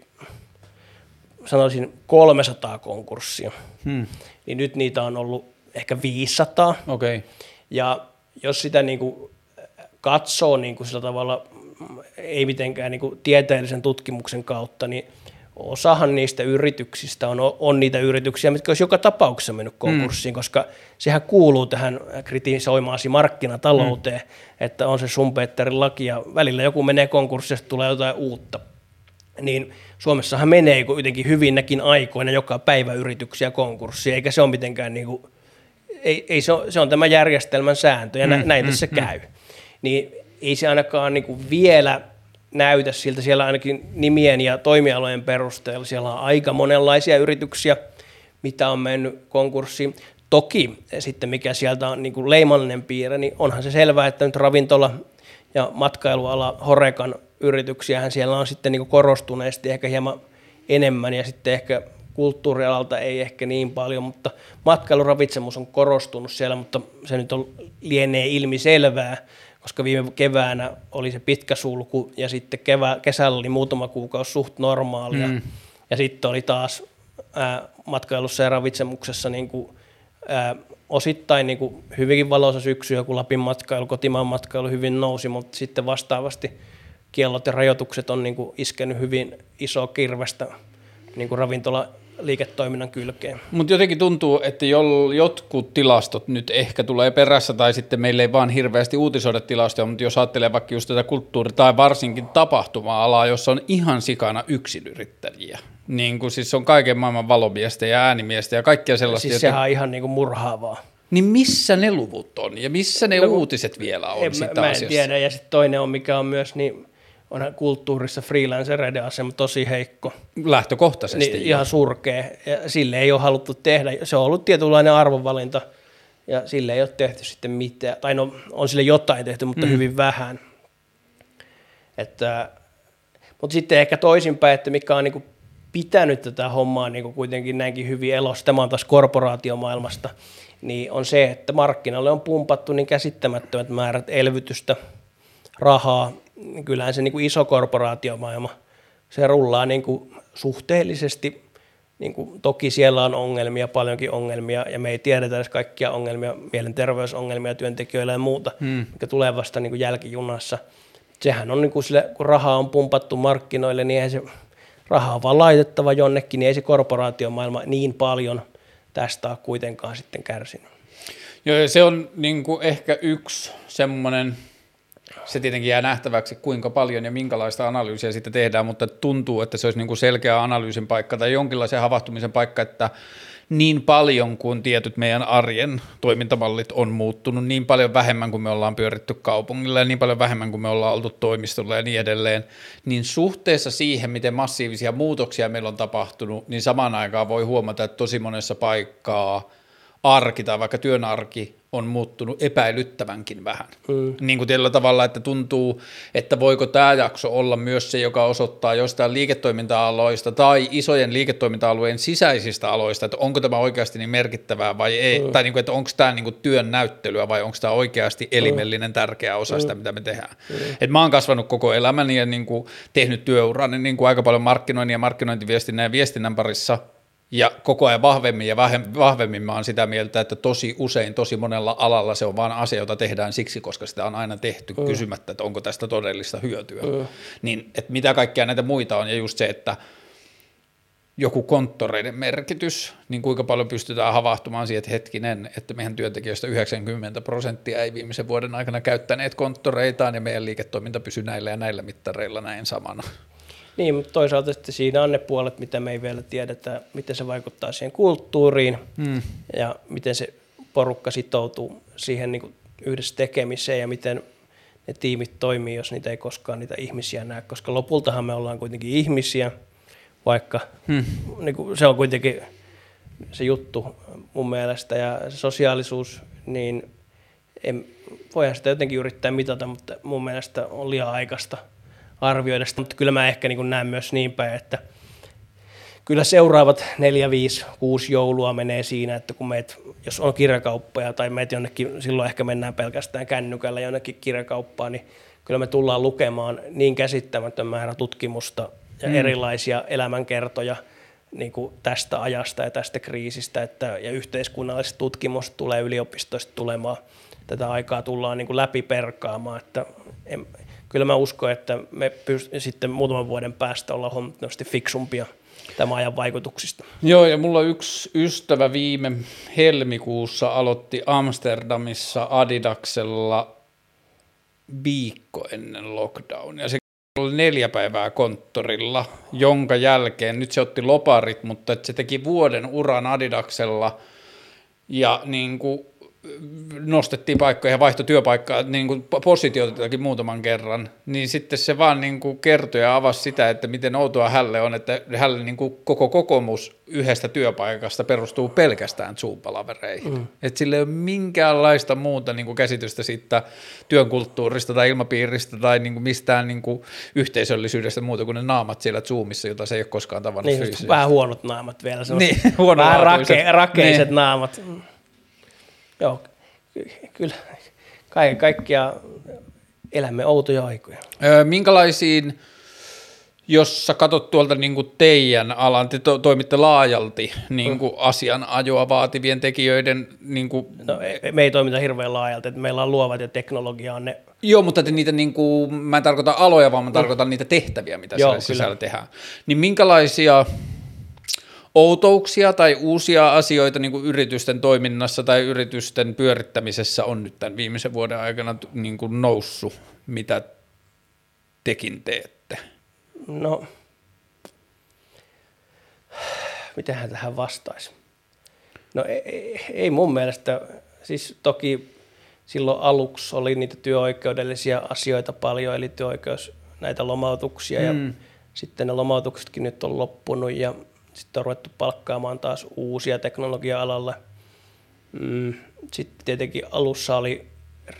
sanoisin 300 konkurssia. Hmm. Niin nyt niitä on ollut ehkä 500. Okay. Ja jos sitä niin kuin katsoo niin kuin sillä tavalla, ei mitenkään niin kuin tieteellisen tutkimuksen kautta, niin osahan niistä yrityksistä on, on niitä yrityksiä, mitkä olisi joka tapauksessa mennyt mm. konkurssiin, mm. koska sehän kuuluu tähän kritisoimaasi markkinatalouteen, mm. että on se Sumpeterin laki ja välillä joku menee konkurssiin tulee jotain uutta. Niin Suomessahan menee kuitenkin hyvinäkin aikoina joka päivä yrityksiä konkurssiin, eikä se ole mitenkään niin kuin, ei, ei se, on, se on tämä järjestelmän sääntö ja mm, näin mm, tässä mm. käy. Niin ei se ainakaan niin kuin vielä näytä siltä. Siellä ainakin nimien ja toimialojen perusteella siellä on aika monenlaisia yrityksiä, mitä on mennyt konkurssiin. Toki sitten mikä sieltä on niin kuin leimallinen piirre, niin onhan se selvää, että nyt ravintola ja matkailuala Horekan yrityksiähän siellä on sitten niin kuin korostuneesti ehkä hieman enemmän ja sitten ehkä kulttuurialalta ei ehkä niin paljon, mutta matkailuravitsemus on korostunut siellä, mutta se nyt on, lienee ilmi selvää, koska viime keväänä oli se pitkä sulku ja sitten kevä, kesällä oli muutama kuukausi suht normaalia mm. ja sitten oli taas ää, matkailussa ja ravitsemuksessa niin kuin, ää, osittain niin kuin hyvinkin valoisa syksy, kun Lapin matkailu, kotimaan matkailu hyvin nousi, mutta sitten vastaavasti kiellot ja rajoitukset on niin kuin iskenyt hyvin iso kirvestä niin kuin ravintola liiketoiminnan kylkeen. Mutta jotenkin tuntuu, että jotkut tilastot nyt ehkä tulee perässä, tai sitten meille ei vaan hirveästi uutisoida tilastoja, mutta jos ajattelee vaikka just tätä kulttuuri- tai varsinkin tapahtuma-alaa, jossa on ihan sikana yksinyrittäjiä, niin kuin siis on kaiken maailman valomiestä ja äänimiestä ja kaikkia sellaista. Siis sehän on ihan niin kuin murhaavaa. Niin missä ne luvut on ja missä ne no, uutiset vielä on en, sitä mä, mä en tiedä, ja sitten toinen on, mikä on myös niin onhan kulttuurissa freelancereiden asema tosi heikko. Lähtökohtaisesti. Niin, ihan surkea. Ja sille ei ole haluttu tehdä. Se on ollut tietynlainen arvovalinta ja sille ei ole tehty sitten mitään. Tai no, on sille jotain tehty, mutta mm. hyvin vähän. Että, mutta sitten ehkä toisinpäin, että mikä on niin pitänyt tätä hommaa niin kuitenkin näinkin hyvin elossa, tämä on taas korporaatiomaailmasta, niin on se, että markkinalle on pumpattu niin käsittämättömät määrät elvytystä, rahaa, kyllähän se niin kuin iso korporaatiomaailma, se rullaa niin kuin suhteellisesti, niin kuin, toki siellä on ongelmia, paljonkin ongelmia, ja me ei tiedetä edes kaikkia ongelmia, mielenterveysongelmia työntekijöillä ja muuta, hmm. mikä tulee vasta niin kuin jälkijunassa. Sehän on, niin kuin sille, kun rahaa on pumpattu markkinoille, niin eihän se raha on vaan laitettava jonnekin, niin ei se korporaatiomaailma niin paljon tästä ole kuitenkaan sitten kärsinyt. Joo, se on niin kuin ehkä yksi semmoinen se tietenkin jää nähtäväksi, kuinka paljon ja minkälaista analyysiä siitä tehdään, mutta tuntuu, että se olisi niin kuin selkeä analyysin paikka tai jonkinlaisen havahtumisen paikka, että niin paljon kuin tietyt meidän arjen toimintamallit on muuttunut, niin paljon vähemmän kuin me ollaan pyöritty kaupungilla ja niin paljon vähemmän kuin me ollaan oltu toimistolla ja niin edelleen, niin suhteessa siihen, miten massiivisia muutoksia meillä on tapahtunut, niin samaan aikaan voi huomata, että tosi monessa paikkaa arki tai vaikka työn arki on muuttunut epäilyttävänkin vähän. Mm. Niin kuin tällä tavalla, että tuntuu, että voiko tämä jakso olla myös se, joka osoittaa jostain liiketoiminta-aloista tai isojen liiketoiminta-alueen sisäisistä aloista, että onko tämä oikeasti niin merkittävää vai ei, mm. tai niin kuin, että onko tämä niin kuin työn näyttelyä vai onko tämä oikeasti elimellinen tärkeä osa sitä, mm. mitä me tehdään. Mm. Et mä oon kasvanut koko elämäni ja niin kuin tehnyt työuran niin kuin aika paljon markkinoinnin ja markkinointiviestinnän ja viestinnän parissa – ja koko ajan vahvemmin ja vahvemmin mä oon sitä mieltä, että tosi usein, tosi monella alalla se on vain asia, jota tehdään siksi, koska sitä on aina tehty mm. kysymättä, että onko tästä todellista hyötyä. Mm. Niin, että mitä kaikkea näitä muita on, ja just se, että joku konttoreiden merkitys, niin kuinka paljon pystytään havahtumaan siihen, että hetkinen, että meidän työntekijöistä 90 prosenttia ei viimeisen vuoden aikana käyttäneet konttoreitaan ja meidän liiketoiminta pysyy näillä ja näillä mittareilla näin samana. Niin, mutta toisaalta sitten siinä on ne puolet, mitä me ei vielä tiedetä, miten se vaikuttaa siihen kulttuuriin hmm. ja miten se porukka sitoutuu siihen niin kuin yhdessä tekemiseen ja miten ne tiimit toimii, jos niitä ei koskaan niitä ihmisiä näe, koska lopultahan me ollaan kuitenkin ihmisiä, vaikka hmm. niin kuin se on kuitenkin se juttu mun mielestä ja se sosiaalisuus, niin en, voihan sitä jotenkin yrittää mitata, mutta mun mielestä on liian aikaista arvioida sitä, mutta kyllä mä ehkä niin näen myös niin päin, että kyllä seuraavat neljä, viisi, kuusi joulua menee siinä, että kun meet, jos on kirjakauppoja tai meet jonnekin, silloin ehkä mennään pelkästään kännykällä jonnekin kirjakauppaan, niin kyllä me tullaan lukemaan niin käsittämätön määrä tutkimusta ja mm. erilaisia elämänkertoja niin kuin tästä ajasta ja tästä kriisistä, että, ja yhteiskunnalliset tutkimukset tulee yliopistoista tulemaan, tätä aikaa tullaan niin kuin läpiperkaamaan, että en, kyllä mä uskon, että me pyst- sitten muutaman vuoden päästä ollaan huomattavasti fiksumpia tämän ajan vaikutuksista. Joo, ja mulla yksi ystävä viime helmikuussa aloitti Amsterdamissa Adidaksella viikko ennen lockdownia. Se oli neljä päivää konttorilla, jonka jälkeen, nyt se otti loparit, mutta se teki vuoden uran Adidaksella ja niin kuin nostettiin paikkoja ja vaihtoi työpaikkaa, niin kuin positioitakin muutaman kerran, niin sitten se vaan niin kuin kertoi ja avasi sitä, että miten outoa hälle on, että hälle niin kuin koko kokomus yhdestä työpaikasta perustuu pelkästään Zoom-palavereihin. Mm. Että sillä ei ole minkäänlaista muuta niin kuin käsitystä siitä työn kulttuurista tai ilmapiiristä tai niin kuin mistään niin kuin yhteisöllisyydestä muuta kuin ne naamat siellä Zoomissa, jota se ei ole koskaan tavannut niin, fyysisesti. Vähän huonot naamat vielä, niin, vähän rake, rakeiset niin. naamat. Joo, kyllä kaiken kaikkiaan elämme outoja aikoja. Öö, minkälaisiin, jos sä katsot tuolta niin kuin teidän alan, te to, toimitte laajalti niin kuin mm. asianajoa vaativien tekijöiden... Niin kuin... no, me ei toimita hirveän laajalti, että meillä on luovat ja teknologia on ne... Joo, mutta te niitä, niin kuin, mä en tarkoita aloja, vaan mä tarkoitan mm. niitä tehtäviä, mitä Joo, siellä sisällä tehdään. Niin minkälaisia outouksia tai uusia asioita niin kuin yritysten toiminnassa tai yritysten pyörittämisessä on nyt tämän viimeisen vuoden aikana niin kuin noussut, mitä tekin teette? No, mitähän tähän vastaisi? No ei, ei mun mielestä, siis toki silloin aluksi oli niitä työoikeudellisia asioita paljon, eli työoikeus näitä lomautuksia mm. ja sitten ne lomautuksetkin nyt on loppunut ja sitten on ruvettu palkkaamaan taas uusia teknologia-alalle. Mm, sitten tietenkin alussa oli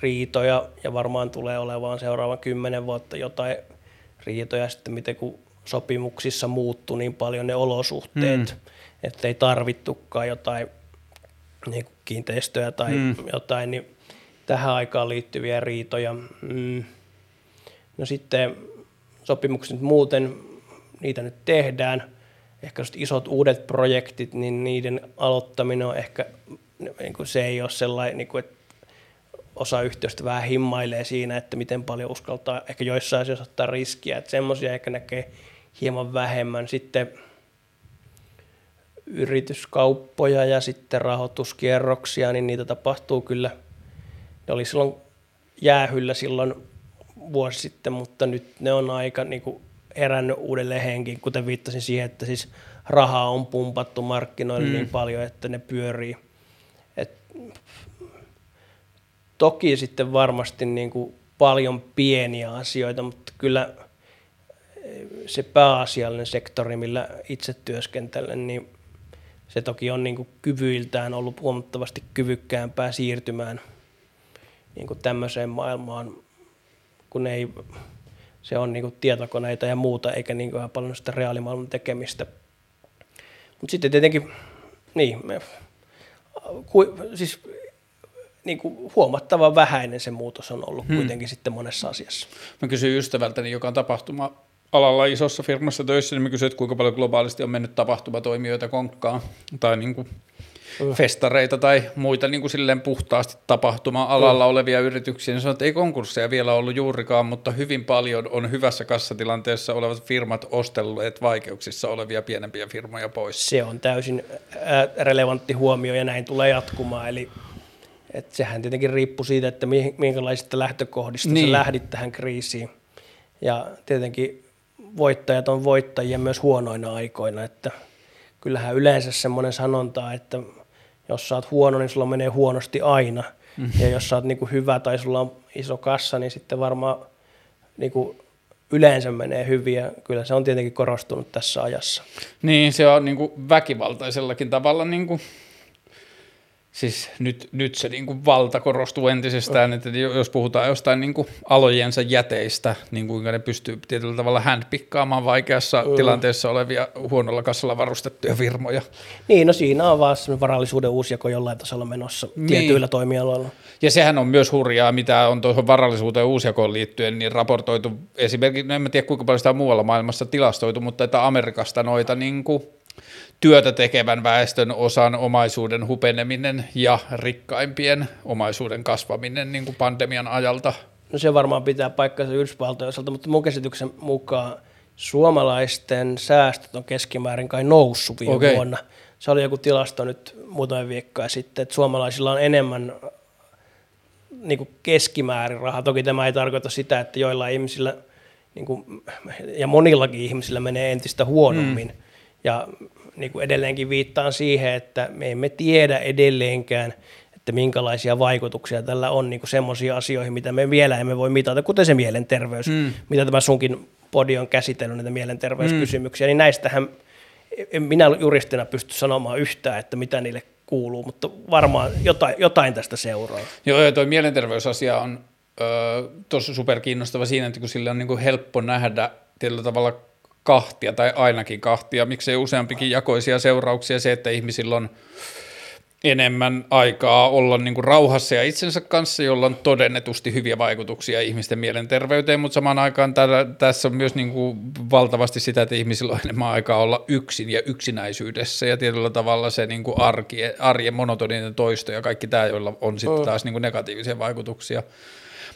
riitoja ja varmaan tulee olemaan seuraavan kymmenen vuotta jotain riitoja sitten, miten kun sopimuksissa muuttui niin paljon ne olosuhteet, mm. että ei tarvittukaan jotain niin kuin kiinteistöjä tai mm. jotain, niin tähän aikaan liittyviä riitoja. Mm. No sitten sopimukset muuten, niitä nyt tehdään – ehkä isot uudet projektit, niin niiden aloittaminen on ehkä, niin kuin se ei ole sellainen, niin kuin, että osa yhtiöstä vähän himmailee siinä, että miten paljon uskaltaa ehkä joissain asioissa ottaa riskiä, että semmoisia ehkä näkee hieman vähemmän. Sitten yrityskauppoja ja sitten rahoituskierroksia, niin niitä tapahtuu kyllä. Ne oli silloin jäähyllä silloin vuosi sitten, mutta nyt ne on aika niin kuin herännyt uudelleen henkiin, kuten viittasin siihen, että siis rahaa on pumpattu markkinoille mm. niin paljon, että ne pyörii. Et, toki sitten varmasti niin kuin paljon pieniä asioita, mutta kyllä se pääasiallinen sektori, millä itse työskentelen, niin se toki on niin kuin kyvyiltään ollut huomattavasti kyvykkäämpää siirtymään niin kuin tämmöiseen maailmaan, kun ei se on niin tietokoneita ja muuta, eikä niin kuin paljon sitä reaalimaailman tekemistä. Mutta sitten tietenkin, niin, me, ku, siis niin kuin huomattavan vähäinen se muutos on ollut hmm. kuitenkin sitten monessa asiassa. Mä kysyin ystävältäni, joka on tapahtuma alalla isossa firmassa töissä, niin mä kysyin, että kuinka paljon globaalisti on mennyt tapahtumatoimijoita konkkaan tai niin kuin. Festareita tai muita niin kuin silleen puhtaasti tapahtuma-alalla mm. olevia yrityksiä, niin sanoo, että ei konkursseja vielä ollut juurikaan, mutta hyvin paljon on hyvässä kassatilanteessa olevat firmat ostelleet vaikeuksissa olevia pienempiä firmoja pois. Se on täysin relevantti huomio ja näin tulee jatkumaan, eli että sehän tietenkin riippuu siitä, että minkälaisista lähtökohdista niin. sä lähdit tähän kriisiin. Ja tietenkin voittajat on voittajia myös huonoina aikoina, että kyllähän yleensä semmoinen sanonta, että jos sä oot huono, niin sulla menee huonosti aina. Mm-hmm. Ja jos sä oot niin kuin hyvä tai sulla on iso kassa, niin sitten varmaan niin kuin yleensä menee hyvin ja kyllä se on tietenkin korostunut tässä ajassa. Niin, se on niin kuin väkivaltaisellakin tavalla niin kuin siis nyt, nyt se niin kuin valta korostuu entisestään, että jos puhutaan jostain niin kuin alojensa jäteistä, niin kuinka ne pystyy tietyllä tavalla handpikkaamaan vaikeassa mm. tilanteessa olevia huonolla kassalla varustettuja firmoja. Niin, no siinä on vaan varallisuuden uusjako jollain tasolla menossa niin. tietyillä toimialoilla. Ja sehän on myös hurjaa, mitä on tuohon varallisuuteen uusjakoon liittyen, niin raportoitu esimerkiksi, no en tiedä kuinka paljon sitä on muualla maailmassa tilastoitu, mutta että Amerikasta noita niin kuin työtä tekevän väestön osan omaisuuden hupeneminen ja rikkaimpien omaisuuden kasvaminen niin kuin pandemian ajalta? No se varmaan pitää paikkansa Yhdysvaltojen osalta, mutta mun käsityksen mukaan suomalaisten säästöt on keskimäärin kai noussut viime okay. vuonna. Se oli joku tilasto nyt muutama viikkoa sitten, että suomalaisilla on enemmän niin kuin keskimäärin rahaa. Toki tämä ei tarkoita sitä, että joilla ihmisillä niin kuin, ja monillakin ihmisillä menee entistä huonommin. Mm. Ja niin kuin edelleenkin viittaan siihen, että me emme tiedä edelleenkään, että minkälaisia vaikutuksia tällä on niin semmoisiin asioihin, mitä me vielä emme voi mitata, kuten se mielenterveys, mm. mitä tämä sunkin podi on käsitellyt, näitä mielenterveyskysymyksiä, mm. niin näistähän en minä juristina pysty sanomaan yhtään, että mitä niille kuuluu, mutta varmaan jotain, jotain tästä seuraa. Joo, ja tuo mielenterveysasia on tosi superkiinnostava siinä, että kun sille on niin kuin helppo nähdä tietyllä tavalla kahtia tai ainakin kahtia, miksei useampikin jakoisia seurauksia se, että ihmisillä on enemmän aikaa olla niin kuin rauhassa ja itsensä kanssa, jolla on todennetusti hyviä vaikutuksia ihmisten mielenterveyteen, mutta samaan aikaan täällä, tässä on myös niin kuin valtavasti sitä, että ihmisillä on enemmän aikaa olla yksin ja yksinäisyydessä ja tietyllä tavalla se niin kuin arki, arjen monotoninen toisto ja kaikki tämä, joilla on sitten taas niin kuin negatiivisia vaikutuksia.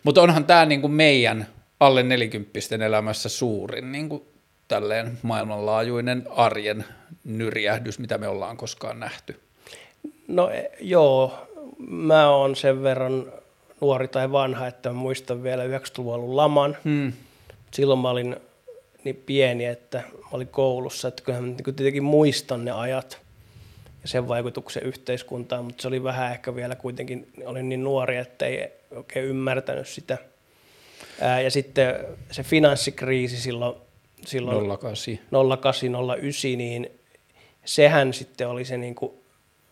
Mutta onhan tämä niin kuin meidän alle nelikymppisten elämässä suurin niin kuin tälleen maailmanlaajuinen arjen nyrjähdys, mitä me ollaan koskaan nähty? No e, joo, mä oon sen verran nuori tai vanha, että mä muistan vielä 90-luvun laman. Hmm. Silloin mä olin niin pieni, että mä olin koulussa, että kyllähän mä niin tietenkin muistan ne ajat ja sen vaikutuksen yhteiskuntaan, mutta se oli vähän ehkä vielä kuitenkin, olin niin nuori, että ei oikein ymmärtänyt sitä. Ää, ja sitten se finanssikriisi silloin silloin 08. 0809, niin sehän sitten oli se, niin kuin,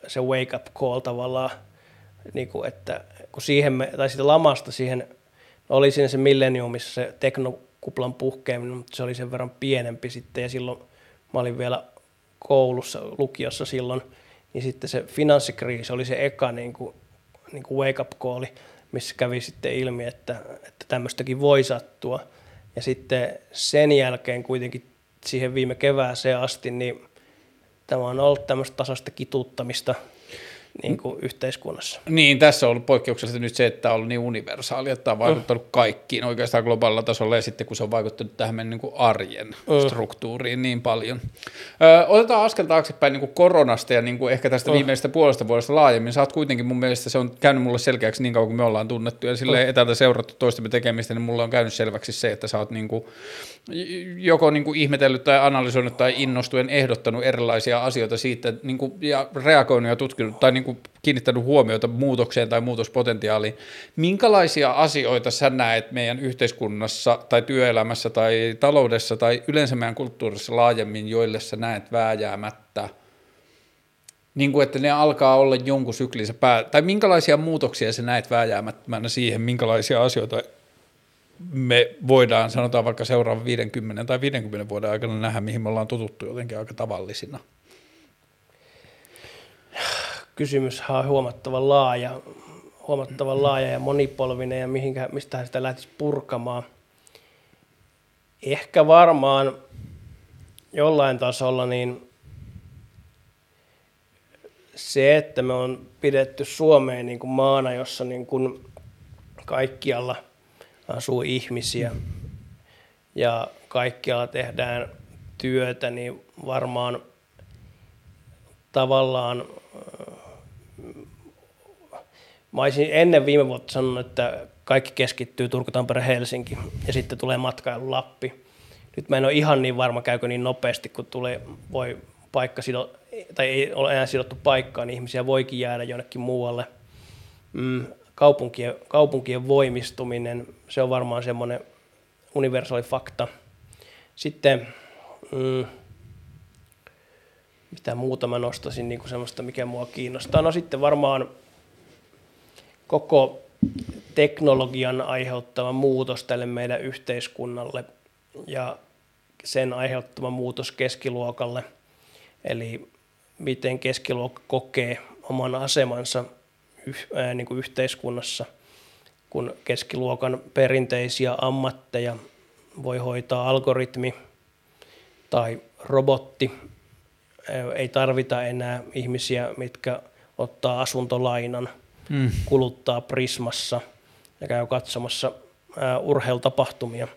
se wake up call tavallaan, niin kuin, että kun siihen me, tai sitten lamasta siihen, no oli siinä se millenniumissa se teknokuplan puhkeaminen, mutta se oli sen verran pienempi sitten ja silloin mä olin vielä koulussa, lukiossa silloin, niin sitten se finanssikriisi oli se eka niin kuin, niin kuin wake up call, missä kävi sitten ilmi, että, että tämmöistäkin voi sattua – ja sitten sen jälkeen kuitenkin siihen viime kevääseen asti, niin tämä on ollut tämmöistä tasaista kituttamista – niin kuin yhteiskunnassa. Niin, tässä on ollut poikkeuksellisesti nyt se, että on ollut niin universaali, että on vaikuttanut mm. kaikkiin oikeastaan globaalilla tasolla ja sitten kun se on vaikuttanut tähän meidän niin kuin arjen mm. struktuuriin niin paljon. Ö, otetaan askel taaksepäin niin kuin koronasta ja niin kuin ehkä tästä mm. viimeisestä puolesta vuodesta laajemmin. Sä oot kuitenkin mun mielestä, se on käynyt mulle selkeäksi niin kauan kuin me ollaan tunnettu ja sille mm. etältä seurattu toistemme tekemistä, niin mulla on käynyt selväksi se, että sä oot niin kuin, joko niin kuin ihmetellyt tai analysoinut tai innostuen ehdottanut erilaisia asioita siitä niin kuin, ja reagoinut ja tutkinut tai niin kuin kiinnittänyt huomiota muutokseen tai muutospotentiaaliin. Minkälaisia asioita sä näet meidän yhteiskunnassa tai työelämässä tai taloudessa tai yleensä meidän kulttuurissa laajemmin, joille sä näet vääjäämättä, niin kuin että ne alkaa olla jonkun syklinsä pää, tai minkälaisia muutoksia sä näet vääjäämättömänä siihen, minkälaisia asioita me voidaan, sanotaan vaikka seuraavan 50 tai 50 vuoden aikana nähdä, mihin me ollaan tututtu jotenkin aika tavallisina kysymys on huomattavan laaja, huomattavan laaja ja monipolvinen ja mihinkä, mistä sitä lähtisi purkamaan. Ehkä varmaan jollain tasolla niin se, että me on pidetty Suomeen niin kuin maana, jossa niin kuin kaikkialla asuu ihmisiä ja kaikkialla tehdään työtä, niin varmaan tavallaan Mä olisin ennen viime vuotta sanonut, että kaikki keskittyy Turku, Tampere, Helsinki ja sitten tulee matkailu Lappi. Nyt mä en ole ihan niin varma, käykö niin nopeasti, kun tulee, voi paikka sido, tai ei ole enää sidottu paikkaan, niin ihmisiä voikin jäädä jonnekin muualle. Mm, kaupunkien, kaupunkien voimistuminen, se on varmaan semmoinen universaali fakta. Sitten, mm, mitä muuta mä niin kuin semmoista, mikä mua kiinnostaa. No sitten varmaan koko teknologian aiheuttama muutos tälle meidän yhteiskunnalle ja sen aiheuttama muutos keskiluokalle, eli miten keskiluokka kokee oman asemansa niin kuin yhteiskunnassa, kun keskiluokan perinteisiä ammatteja voi hoitaa algoritmi tai robotti. Ei tarvita enää ihmisiä, mitkä ottaa asuntolainan – mm. kuluttaa Prismassa ja käy katsomassa ää, urheilutapahtumia,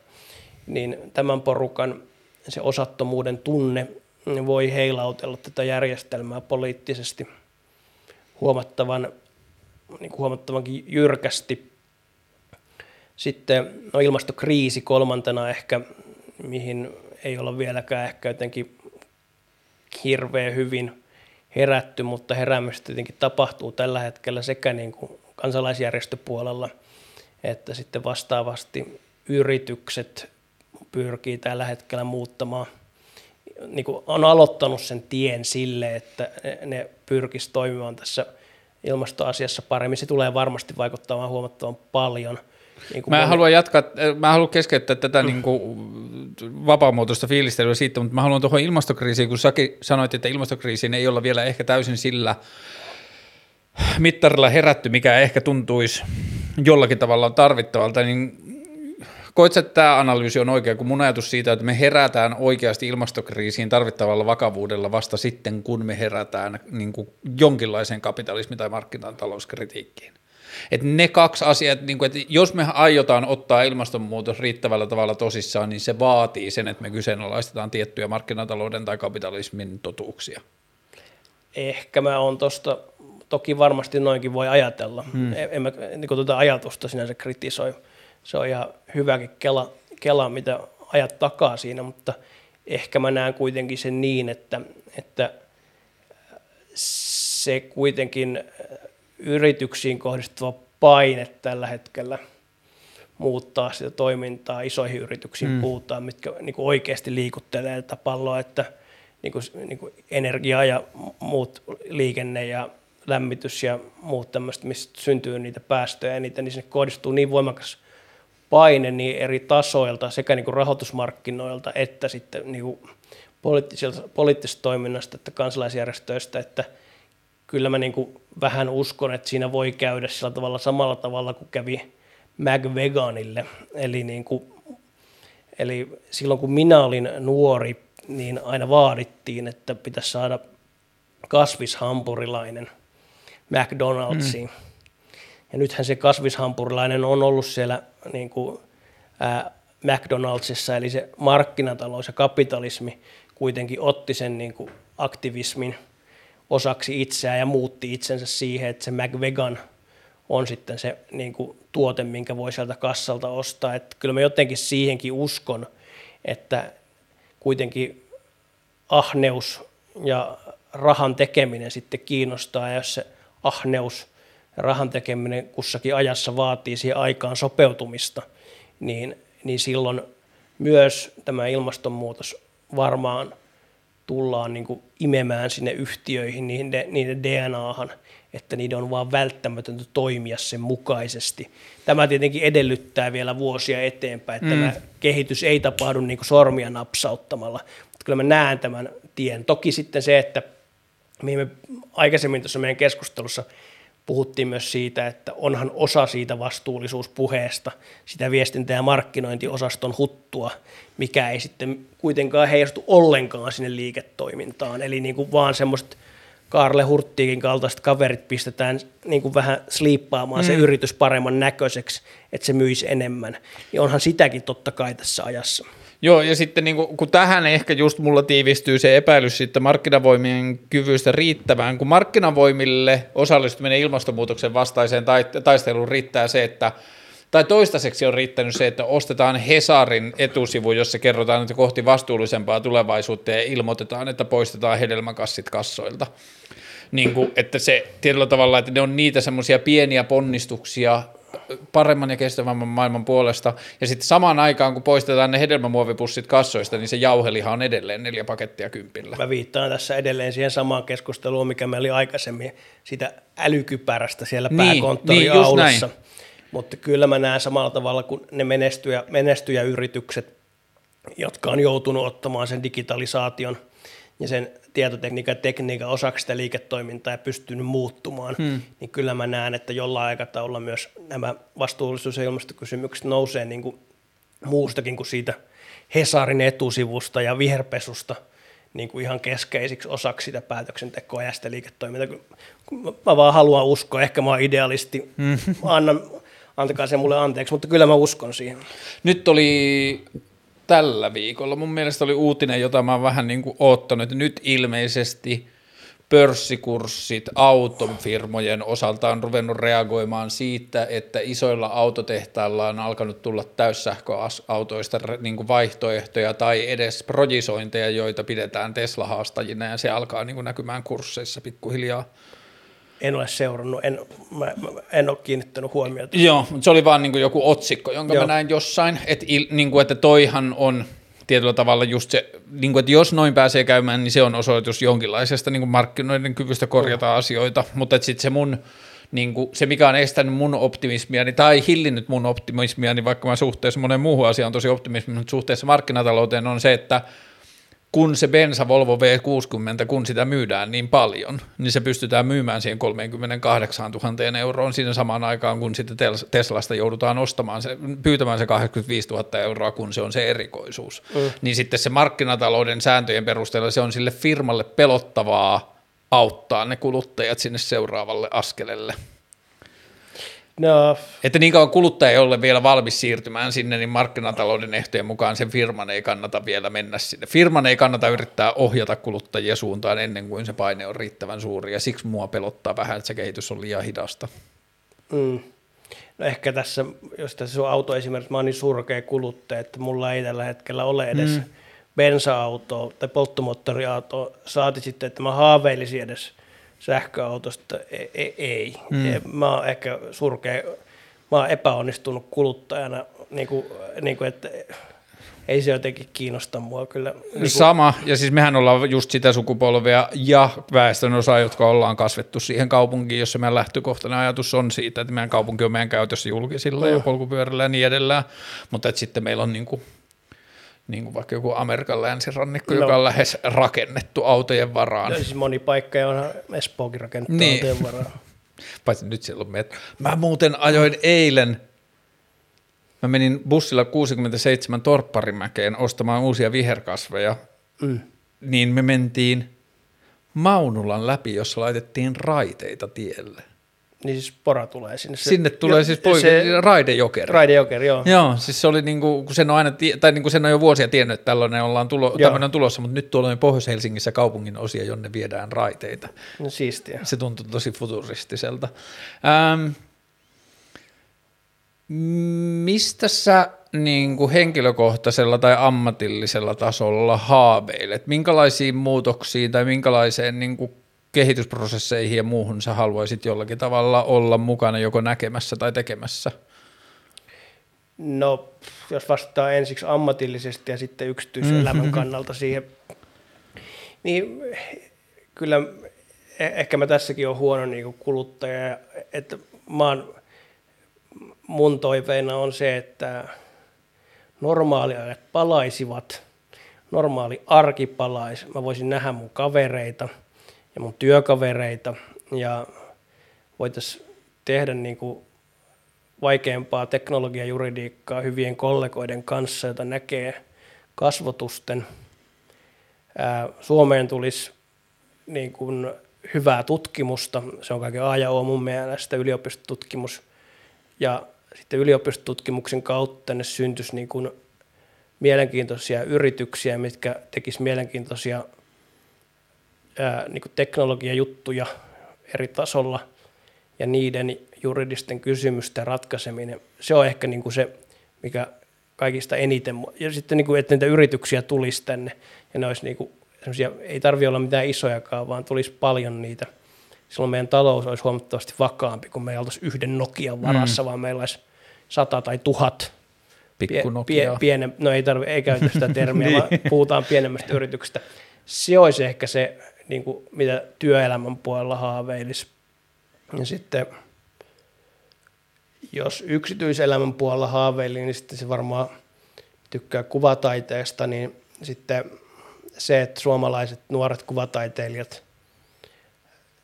niin tämän porukan se osattomuuden tunne voi heilautella tätä järjestelmää poliittisesti huomattavan, niin kuin huomattavankin jyrkästi. Sitten no ilmastokriisi kolmantena ehkä, mihin ei olla vieläkään ehkä jotenkin hirveän hyvin herätty, mutta heräämistä tietenkin tapahtuu tällä hetkellä sekä niin kuin kansalaisjärjestöpuolella että sitten vastaavasti yritykset pyrkii tällä hetkellä muuttamaan, niin kuin on aloittanut sen tien sille, että ne pyrkisi toimimaan tässä ilmastoasiassa paremmin. Se tulee varmasti vaikuttamaan huomattavan paljon – niin mä, haluan jatkaa, mä haluan keskeyttää tätä mm. niin kuin vapaamuotoista fiilistelyä siitä, mutta mä haluan tuohon ilmastokriisiin, kun säkin sanoit, että ilmastokriisiin ei olla vielä ehkä täysin sillä mittarilla herätty, mikä ehkä tuntuisi jollakin tavalla tarvittavalta, niin koetko, että tämä analyysi on oikea, kun mun ajatus siitä, että me herätään oikeasti ilmastokriisiin tarvittavalla vakavuudella vasta sitten, kun me herätään niin kuin jonkinlaiseen kapitalismi- tai markkinatalouskritiikkiin. Että ne kaksi asiaa, niin kuin, että jos me aiotaan ottaa ilmastonmuutos riittävällä tavalla tosissaan, niin se vaatii sen, että me kyseenalaistetaan tiettyjä markkinatalouden tai kapitalismin totuuksia. Ehkä mä oon tuosta, toki varmasti noinkin voi ajatella. Hmm. En mä niin tuota ajatusta sinänsä kritisoi. Se on ihan hyväkin kela, kela, mitä ajat takaa siinä, mutta ehkä mä näen kuitenkin sen niin, että, että se kuitenkin yrityksiin kohdistuva paine tällä hetkellä muuttaa sitä toimintaa isoihin yrityksiin mm. puhutaan, mitkä niin kuin oikeasti liikuttelee tätä palloa, että niin kuin, niin kuin energia ja muut liikenne ja lämmitys ja muut tämmöistä, mistä syntyy niitä päästöjä eniten, niin sinne kohdistuu niin voimakas paine niin eri tasoilta, sekä niin kuin rahoitusmarkkinoilta että sitten niin kuin poliittisesta toiminnasta että kansalaisjärjestöistä, että – kyllä mä niin kuin vähän uskon, että siinä voi käydä sillä tavalla samalla tavalla kuin kävi McVeganille. Eli, niin kuin, eli silloin kun minä olin nuori, niin aina vaadittiin, että pitäisi saada kasvishampurilainen McDonald'siin. Mm. Ja nythän se kasvishampurilainen on ollut siellä niin kuin, ää, McDonaldsissa, eli se markkinatalous ja kapitalismi kuitenkin otti sen niin kuin aktivismin – osaksi itseään ja muutti itsensä siihen, että se McVegan on sitten se niin kuin, tuote, minkä voi sieltä kassalta ostaa. Että kyllä mä jotenkin siihenkin uskon, että kuitenkin ahneus ja rahan tekeminen sitten kiinnostaa, ja jos se ahneus ja rahan tekeminen kussakin ajassa vaatii siihen aikaan sopeutumista, niin, niin silloin myös tämä ilmastonmuutos varmaan tullaan niin kuin imemään sinne yhtiöihin, niiden, niiden DNAhan, että niiden on vaan välttämätöntä toimia sen mukaisesti. Tämä tietenkin edellyttää vielä vuosia eteenpäin, että mm. tämä kehitys ei tapahdu niin kuin sormia napsauttamalla, mutta kyllä mä näen tämän tien. Toki sitten se, että mihin me aikaisemmin tuossa meidän keskustelussa puhuttiin myös siitä, että onhan osa siitä vastuullisuuspuheesta sitä viestintä- ja markkinointiosaston huttua, mikä ei sitten kuitenkaan heijastu ollenkaan sinne liiketoimintaan. Eli niin kuin vaan semmoiset Karle Hurttiikin kaltaiset kaverit pistetään niin kuin vähän sliippaamaan mm. se yritys paremman näköiseksi, että se myisi enemmän. Ja onhan sitäkin totta kai tässä ajassa. Joo, ja sitten niin kun, tähän ehkä just mulla tiivistyy se epäilys siitä markkinavoimien kyvystä riittävään, kun markkinavoimille osallistuminen ilmastonmuutoksen vastaiseen taisteluun riittää se, että tai toistaiseksi on riittänyt se, että ostetaan Hesarin etusivu, jossa kerrotaan, että kohti vastuullisempaa tulevaisuutta ja ilmoitetaan, että poistetaan hedelmäkassit kassoilta. Niin kuin, että se tietyllä tavalla, että ne on niitä semmoisia pieniä ponnistuksia paremman ja kestävämmän maailman puolesta, ja sitten samaan aikaan, kun poistetaan ne hedelmämuovipussit kassoista, niin se jauheliha on edelleen neljä pakettia kympillä. Mä viittaan tässä edelleen siihen samaan keskusteluun, mikä meillä oli aikaisemmin, sitä älykypärästä siellä niin, pääkonttoriaulassa. Niin, mutta kyllä mä näen samalla tavalla kuin ne menestyjä, menestyjäyritykset, jotka on joutunut ottamaan sen digitalisaation ja sen tietotekniikan ja tekniikan osaksi sitä liiketoimintaa ja pystynyt muuttumaan, hmm. niin kyllä mä näen, että jollain aikataululla myös nämä vastuullisuus- ja ilmastokysymykset nousee niin kuin muustakin kuin siitä Hesarin etusivusta ja viherpesusta niin kuin ihan keskeisiksi osaksi sitä päätöksentekoa ja sitä liiketoimintaa. Mä vaan haluan uskoa, ehkä mä oon idealisti, hmm. mä annan antakaa se mulle anteeksi, mutta kyllä mä uskon siihen. Nyt oli tällä viikolla, mun mielestä oli uutinen, jota mä oon vähän niin kuin oottanut, nyt ilmeisesti pörssikurssit autofirmojen osalta on ruvennut reagoimaan siitä, että isoilla autotehtailla on alkanut tulla täyssähköautoista niin kuin vaihtoehtoja tai edes projisointeja, joita pidetään Tesla-haastajina ja se alkaa niin kuin näkymään kursseissa pikkuhiljaa en ole seurannut, en, mä, mä, en ole kiinnittänyt huomiota. Joo, mutta se oli vaan niin kuin joku otsikko, jonka Joo. mä näin jossain, että, niin kuin, että toihan on tietyllä tavalla just se, niin kuin, että jos noin pääsee käymään, niin se on osoitus jonkinlaisesta niin kuin markkinoiden kyvystä korjata mm. asioita, mutta sitten se mun, niin kuin, se mikä on estänyt mun optimismiani tai hillinnyt mun optimismiani, vaikka mä suhteessa monen muuhun asiaan on tosi optimismi, mutta suhteessa markkinatalouteen on se, että – kun se bensa Volvo V60, kun sitä myydään niin paljon, niin se pystytään myymään siihen 38 000 euroon siinä samaan aikaan, kun sitten Teslasta joudutaan ostamaan se, pyytämään se 85 000 euroa, kun se on se erikoisuus. Mm. Niin sitten se markkinatalouden sääntöjen perusteella se on sille firmalle pelottavaa auttaa ne kuluttajat sinne seuraavalle askelelle. No. Että niin kauan kuluttaja ei ole vielä valmis siirtymään sinne, niin markkinatalouden ehtojen mukaan sen firman ei kannata vielä mennä sinne. Firman ei kannata yrittää ohjata kuluttajia suuntaan ennen kuin se paine on riittävän suuri, ja siksi mua pelottaa vähän, että se kehitys on liian hidasta. Mm. No ehkä tässä, jos tässä on auto esimerkiksi, mä oon niin surkea kuluttaja, että mulla ei tällä hetkellä ole edes mm. bensa-autoa tai polttomoottoriautoa, saati sitten, että mä haaveilisin edes – sähköautosta ei. E, ei. Mm. Mä oon ehkä surkea, mä oon epäonnistunut kuluttajana, niin kuin, niin kuin, että ei se jotenkin kiinnosta mua kyllä. Niin. Sama, ja siis mehän ollaan just sitä sukupolvea ja väestön osa, jotka ollaan kasvettu siihen kaupunkiin, jossa meidän lähtökohtainen ajatus on siitä, että meidän kaupunki on meidän käytössä julkisilla mm. ja polkupyörällä ja niin edelleen, mutta että sitten meillä on niin kuin niin kuin vaikka joku Amerikan länsirannikko, no. joka on lähes rakennettu autojen varaan. Ja siis moni paikka on Espookin rakennettu niin. autojen varaan. Paitsi nyt siellä on metro. Mä muuten ajoin eilen, mä menin bussilla 67 Torpparimäkeen ostamaan uusia viherkasveja, mm. niin me mentiin Maunulan läpi, jossa laitettiin raiteita tielle. Niin siis pora tulee sinne. Se, sinne tulee jo, siis poika, se, raidejokeri. Raidejokeri, joo. Joo, siis se oli niinku, kun sen on aina, tai niinku sen on jo vuosia tiennyt, että tällainen ollaan tulo, tämmöinen on tulossa, mutta nyt tuolla on Pohjois-Helsingissä kaupungin osia, jonne viedään raiteita. No siistiä. Se tuntuu tosi futuristiselta. Ähm, mistä sä niin kuin henkilökohtaisella tai ammatillisella tasolla haaveilet? Minkälaisiin muutoksiin tai minkälaiseen niin kuin kehitysprosesseihin ja muuhun sä haluaisit jollakin tavalla olla mukana joko näkemässä tai tekemässä? No, jos vastaa ensiksi ammatillisesti ja sitten yksityiselämän mm-hmm. kannalta siihen, niin kyllä e- ehkä mä tässäkin on huono niin kuluttaja, että mä oon, mun toiveena on se, että normaaliajat palaisivat, normaali arki palaisi, mä voisin nähdä mun kavereita – ja mun työkavereita ja voitaisiin tehdä niin kuin vaikeampaa teknologiajuridiikkaa hyvien kollegoiden kanssa, jota näkee kasvotusten. Suomeen tulisi niin kuin hyvää tutkimusta. Se on kaiken A ja O mun mielestä yliopistotutkimus. Ja sitten yliopistotutkimuksen kautta ne syntyisi niin kuin mielenkiintoisia yrityksiä, mitkä tekis mielenkiintoisia ää, niin kuin teknologiajuttuja eri tasolla ja niiden juridisten kysymysten ratkaiseminen. Se on ehkä niin kuin se, mikä kaikista eniten, ja sitten niin kuin, että niitä yrityksiä tulisi tänne, ja ne olisi niin kuin, ei tarvitse olla mitään isojakaan, vaan tulisi paljon niitä. Silloin meidän talous olisi huomattavasti vakaampi, kun meillä oltaisiin yhden Nokian varassa, mm. vaan meillä olisi sata tai tuhat Pikku Nokia. Pie, piene, no ei, tarvi, ei käytä sitä termiä, niin. vaan puhutaan pienemmästä yrityksestä. Se olisi ehkä se, niin kuin, mitä työelämän puolella haaveilisi. Ja sitten jos yksityiselämän puolella haaveili, niin sitten se varmaan tykkää kuvataiteesta, niin sitten se, että suomalaiset nuoret kuvataiteilijat,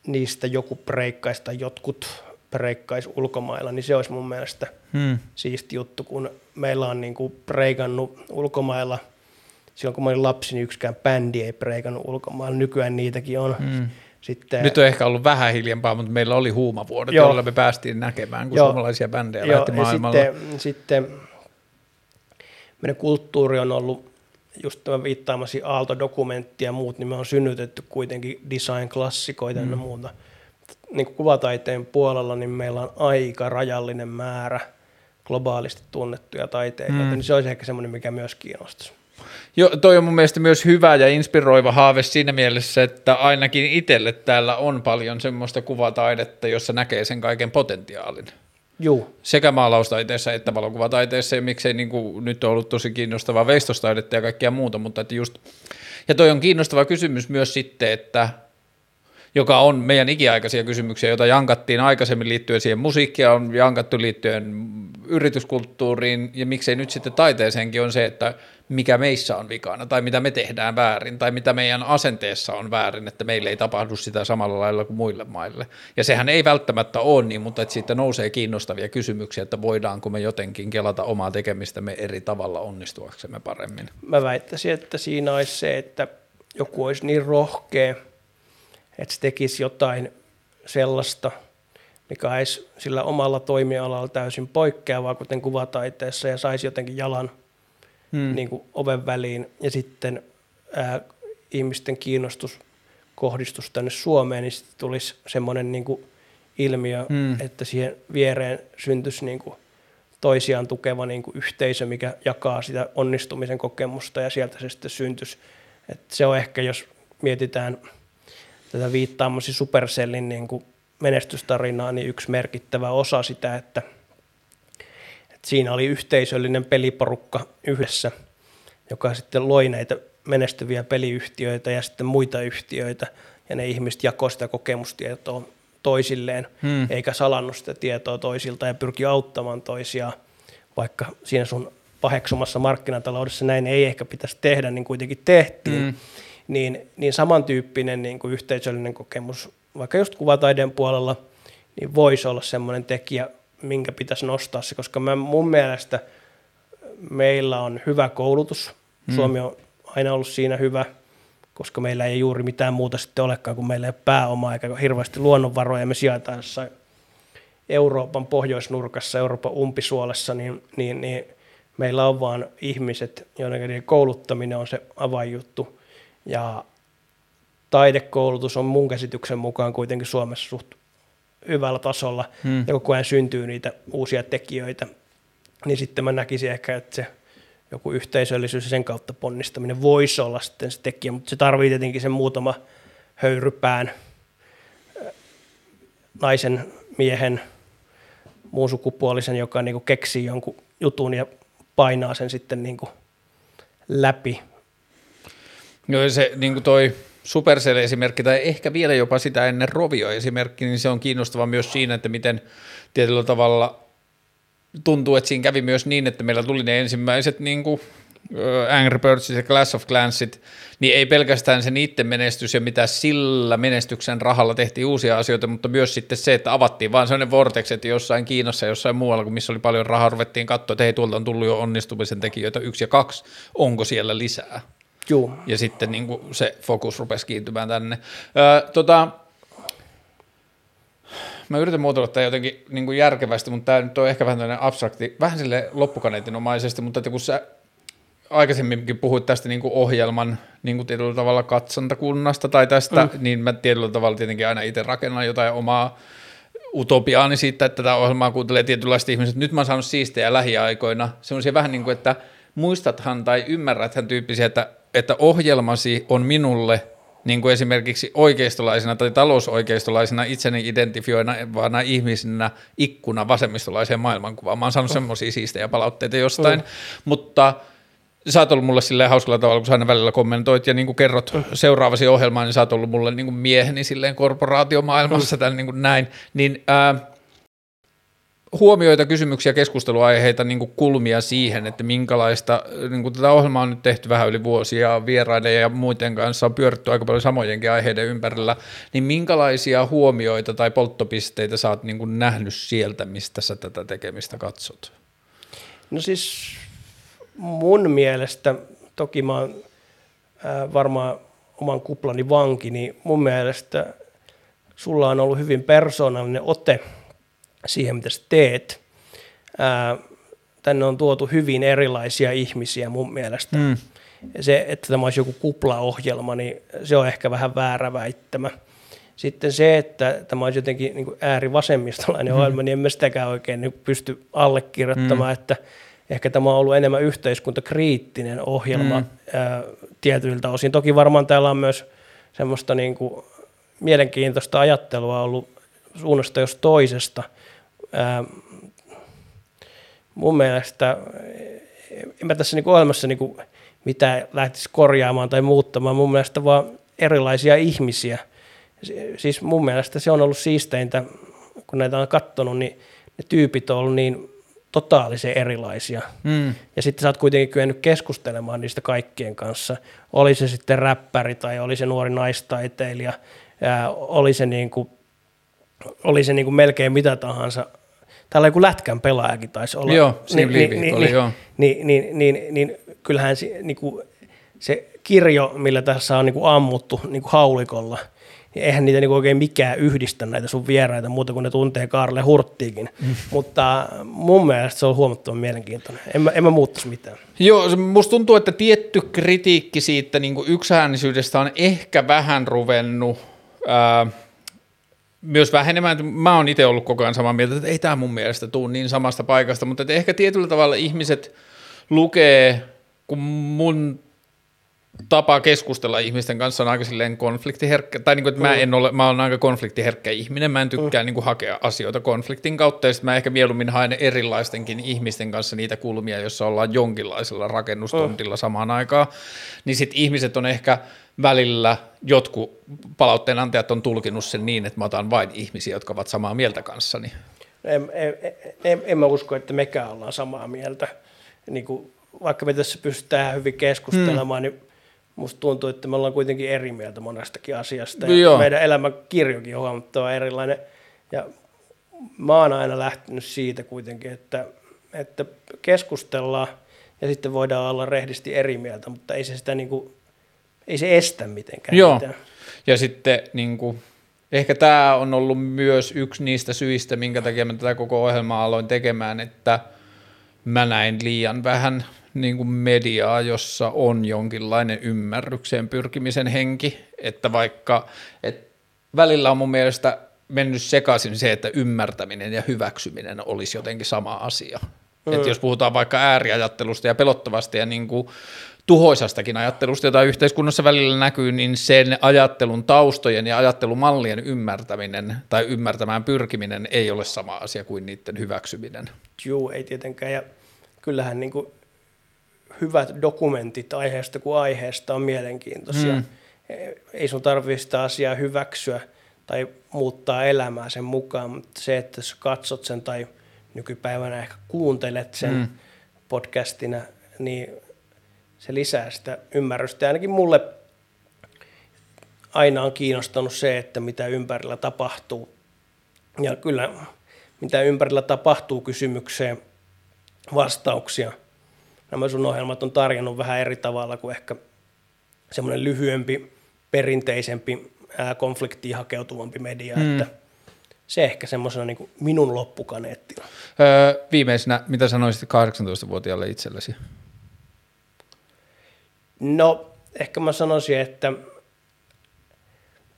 niistä joku preikkaisi tai jotkut preikkaisi ulkomailla, niin se olisi mun mielestä hmm. siisti juttu, kun meillä on niin kuin preikannut ulkomailla, silloin kun mä olin lapsi, niin yksikään bändi ei preikannut ulkomailla, nykyään niitäkin on. Hmm. Sitten, Nyt on ehkä ollut vähän hiljempaa, mutta meillä oli huumavuodet, joo. joilla me päästiin näkemään, kun joo. suomalaisia bändejä joo, lähti maailmalla. Sitten, sitten meidän kulttuuri on ollut just tämä viittaamasi Aalto-dokumentti ja muut, niin me on synnytetty kuitenkin design-klassikoita mm. ja muuta. Niin kuin kuvataiteen puolella, niin meillä on aika rajallinen määrä globaalisti tunnettuja taiteilijoita, mm. niin se olisi ehkä semmoinen, mikä myös kiinnostaisi. Jo, toi on mun mielestä myös hyvä ja inspiroiva haave siinä mielessä, että ainakin itselle täällä on paljon semmoista kuvataidetta, jossa näkee sen kaiken potentiaalin. Juu. Sekä maalaustaiteessa että valokuvataiteessa, ja miksei niin kuin, nyt on ollut tosi kiinnostavaa veistostaidetta ja kaikkea muuta, mutta että just, ja toi on kiinnostava kysymys myös sitten, että joka on meidän ikiaikaisia kysymyksiä, joita jankattiin aikaisemmin liittyen siihen musiikkia, on jankattu liittyen yrityskulttuuriin ja miksei nyt sitten taiteeseenkin on se, että mikä meissä on vikana tai mitä me tehdään väärin tai mitä meidän asenteessa on väärin, että meille ei tapahdu sitä samalla lailla kuin muille maille. Ja sehän ei välttämättä ole niin, mutta että siitä nousee kiinnostavia kysymyksiä, että voidaanko me jotenkin kelata omaa tekemistämme eri tavalla onnistuaksemme paremmin. Mä väittäisin, että siinä olisi se, että joku olisi niin rohkea, että se tekisi jotain sellaista, mikä olisi sillä omalla toimialalla täysin poikkeavaa, kuten kuvataiteessa, ja saisi jotenkin jalan hmm. niin kuin oven väliin, ja sitten ää, ihmisten kiinnostus kohdistus tänne Suomeen, niin sitten tulisi semmoinen niin kuin ilmiö, hmm. että siihen viereen syntyisi niin kuin toisiaan tukeva niin kuin yhteisö, mikä jakaa sitä onnistumisen kokemusta, ja sieltä se sitten syntyisi. Et se on ehkä, jos mietitään – tätä viittaamasi Supercellin niin kuin menestystarinaa, niin yksi merkittävä osa sitä, että, että siinä oli yhteisöllinen peliporukka yhdessä, joka sitten loi näitä menestyviä peliyhtiöitä ja sitten muita yhtiöitä, ja ne ihmiset jakoivat sitä kokemustietoa toisilleen, hmm. eikä salannut sitä tietoa toisilta ja pyrki auttamaan toisiaan, vaikka siinä sun paheksumassa markkinataloudessa näin ei ehkä pitäisi tehdä, niin kuitenkin tehtiin. Hmm niin, niin samantyyppinen niin kuin yhteisöllinen kokemus, vaikka just kuvataiden puolella, niin voisi olla semmoinen tekijä, minkä pitäisi nostaa se, koska mä, mun mielestä meillä on hyvä koulutus. Hmm. Suomi on aina ollut siinä hyvä, koska meillä ei juuri mitään muuta sitten olekaan, kun meillä ei ole pääomaa eikä hirveästi luonnonvaroja. Me sijataan jossain Euroopan pohjoisnurkassa, Euroopan umpisuolessa, niin, niin, niin meillä on vaan ihmiset, joiden kouluttaminen on se avainjuttu. Ja taidekoulutus on mun käsityksen mukaan kuitenkin Suomessa suht hyvällä tasolla hmm. ja koko ajan syntyy niitä uusia tekijöitä, niin sitten mä näkisin ehkä, että se joku yhteisöllisyys ja sen kautta ponnistaminen voisi olla sitten se tekijä, mutta se tarvii tietenkin sen muutama höyrypään naisen, miehen, muun sukupuolisen, joka niin keksii jonkun jutun ja painaa sen sitten niin läpi No se niin kuin toi Supercell-esimerkki, tai ehkä vielä jopa sitä ennen Rovio-esimerkki, niin se on kiinnostava myös siinä, että miten tietyllä tavalla tuntuu, että siinä kävi myös niin, että meillä tuli ne ensimmäiset niin kuin Angry Birdsit ja Class of Clansit, niin ei pelkästään se niiden menestys ja mitä sillä menestyksen rahalla tehtiin uusia asioita, mutta myös sitten se, että avattiin vaan sellainen vortex, että jossain Kiinassa ja jossain muualla, kun missä oli paljon rahaa, ruvettiin katsoa, että hei, tuolta on tullut jo onnistumisen tekijöitä yksi ja kaksi, onko siellä lisää? Juu. Ja sitten niin kuin se fokus rupesi kiintymään tänne. Ö, tota, mä yritän muotoilla tämä jotenkin niin kuin järkevästi, mutta tämä nyt on ehkä vähän tämmöinen abstrakti, vähän sille loppukaneetinomaisesti, mutta että kun sä aikaisemminkin puhuit tästä niin kuin ohjelman niin kuin tietyllä tavalla katsontakunnasta tai tästä, mm. niin mä tietyllä tavalla tietenkin aina itse rakennan jotain omaa utopiaani siitä, että tätä ohjelmaa kuuntelee tietynlaiset ihmiset. Nyt mä oon saanut siistejä lähiaikoina. Semmoisia vähän niin kuin, että muistathan tai ymmärräthän tyyppisiä, että, että ohjelmasi on minulle niin kuin esimerkiksi oikeistolaisena tai talousoikeistolaisena itseni identifioivana ihmisenä ikkuna vasemmistolaiseen maailmankuvaan. Mä oon saanut oh. semmoisia siistejä palautteita jostain, oh. mutta – sä oot ollut mulle silleen hauskalla tavalla, kun sä aina välillä kommentoit ja niin kuin kerrot seuraavasi ohjelmaan, niin sä oot ollut mulle niin kuin mieheni silleen korporaatiomaailmassa mm. niin kuin näin, niin ää, huomioita, kysymyksiä, keskusteluaiheita, niin kuin kulmia siihen, että minkälaista, niin kuin tätä ohjelmaa on nyt tehty vähän yli vuosia, vieraiden ja muiden kanssa on pyöritty aika paljon samojenkin aiheiden ympärillä, niin minkälaisia huomioita tai polttopisteitä sä oot niin kuin nähnyt sieltä, mistä sä tätä tekemistä katsot? No siis mun mielestä, toki mä oon varmaan oman kuplani vanki, niin mun mielestä sulla on ollut hyvin persoonallinen ote siihen, mitä sä teet. Ää, tänne on tuotu hyvin erilaisia ihmisiä mun mielestä. Mm. Se, että tämä olisi joku kuplaohjelma, niin se on ehkä vähän väärä väittämä. Sitten se, että tämä olisi jotenkin niin äärivasemmistolainen mm. ohjelma, niin en mä sitäkään oikein niin pysty allekirjoittamaan, mm. että – ehkä tämä on ollut enemmän yhteiskuntakriittinen ohjelma mm. ää, tietyiltä osin. Toki varmaan täällä on myös semmoista niin kuin mielenkiintoista ajattelua ollut suunnasta jos toisesta. Ää, mun mielestä, en mä tässä niin ohjelmassa niin kuin mitään lähtisi korjaamaan tai muuttamaan, mun mielestä vaan erilaisia ihmisiä. Siis mun mielestä se on ollut siisteintä, kun näitä on katsonut, niin ne tyypit on ollut niin totaalisen erilaisia. Mm. Ja sitten sä oot kuitenkin kyennyt keskustelemaan niistä kaikkien kanssa. Oli se sitten räppäri tai oli se nuori naistaiteilija, ää, oli se, niinku, oli se niinku melkein mitä tahansa. Täällä joku lätkän pelaajakin taisi olla. Joo, niin, niin, niin, oli, niin, joo. Niin, niin, niin, niin, kyllähän se, niinku, se kirjo, millä tässä on niinku ammuttu niinku haulikolla – niin eihän niitä niin oikein mikään yhdistä näitä sun vieraita muuta kuin ne tuntee Kaarle Hurttiikin. Mm. Mutta mun mielestä se on huomattavan mielenkiintoinen. En mä, en mä muuttaisi mitään. Joo, musta tuntuu, että tietty kritiikki siitä niin yksäänisyydestä on ehkä vähän ruvennut ää, myös vähenemään. Mä oon itse ollut koko ajan samaa mieltä, että ei tämä mun mielestä tule niin samasta paikasta, mutta että ehkä tietyllä tavalla ihmiset lukee, kun mun tapa keskustella ihmisten kanssa on aika silleen konfliktiherkkä, tai niin kuin, että mä, mm. en ole, mä olen aika konfliktiherkkä ihminen, mä en tykkää mm. niin kuin, hakea asioita konfliktin kautta, ja sitten mä ehkä mieluummin haen erilaistenkin ihmisten kanssa niitä kulmia, joissa ollaan jonkinlaisella rakennustontilla mm. samaan aikaan, niin sitten ihmiset on ehkä välillä, jotkut palautteen antajat on tulkinut sen niin, että mä otan vain ihmisiä, jotka ovat samaa mieltä kanssani. En, en, en, en mä usko, että mekään ollaan samaa mieltä, niin kuin, vaikka me tässä pystytään hyvin keskustelemaan, hmm. niin musta tuntuu, että me ollaan kuitenkin eri mieltä monestakin asiasta. Ja Joo. meidän elämän kirjokin on huomattava erilainen. Ja mä oon aina lähtenyt siitä kuitenkin, että, että keskustellaan ja sitten voidaan olla rehdisti eri mieltä, mutta ei se sitä niin kuin, ei se estä mitenkään. Joo. Mitään. Ja sitten niin kuin, ehkä tämä on ollut myös yksi niistä syistä, minkä takia mä tätä koko ohjelmaa aloin tekemään, että mä näin liian vähän – niin kuin mediaa, jossa on jonkinlainen ymmärrykseen pyrkimisen henki, että vaikka et välillä on mun mielestä mennyt sekaisin se, että ymmärtäminen ja hyväksyminen olisi jotenkin sama asia. Mm. Että jos puhutaan vaikka ääriajattelusta ja pelottavasta ja niin kuin tuhoisastakin ajattelusta, jota yhteiskunnassa välillä näkyy, niin sen ajattelun taustojen ja ajattelumallien ymmärtäminen tai ymmärtämään pyrkiminen ei ole sama asia kuin niiden hyväksyminen. Joo, ei tietenkään. Ja kyllähän niin kuin hyvät dokumentit aiheesta kuin aiheesta on mielenkiintoisia. Mm. Ei sun tarvitse sitä asiaa hyväksyä tai muuttaa elämää sen mukaan, mutta se, että sä katsot sen tai nykypäivänä ehkä kuuntelet sen mm. podcastina, niin se lisää sitä ymmärrystä. Ja ainakin mulle aina on kiinnostanut se, että mitä ympärillä tapahtuu. Ja kyllä mitä ympärillä tapahtuu kysymykseen vastauksia – nämä sun ohjelmat on tarjonnut vähän eri tavalla kuin ehkä semmoinen lyhyempi, perinteisempi, ää, konfliktiin hakeutuvampi media, mm. että se ehkä semmoisena niin minun loppukaneettina. Öö, viimeisenä, mitä sanoisit 18-vuotiaalle itsellesi? No, ehkä mä sanoisin, että,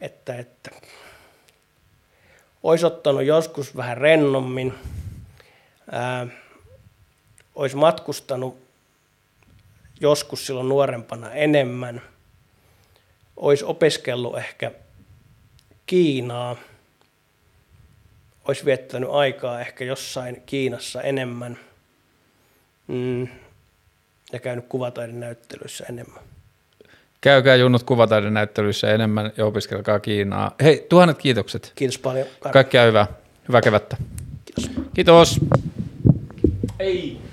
että, että olisi ottanut joskus vähän rennommin, ää, olisi matkustanut joskus silloin nuorempana enemmän, olisi opiskellut ehkä Kiinaa, olisi viettänyt aikaa ehkä jossain Kiinassa enemmän mm, ja käynyt kuvataiden näyttelyissä enemmän. Käykää junnut kuvataiden näyttelyissä enemmän ja opiskelkaa Kiinaa. Hei, tuhannet kiitokset. Kiitos paljon. Karri. Kaikkea hyvää. Hyvää kevättä. Kiitos. Kiitos. Ei.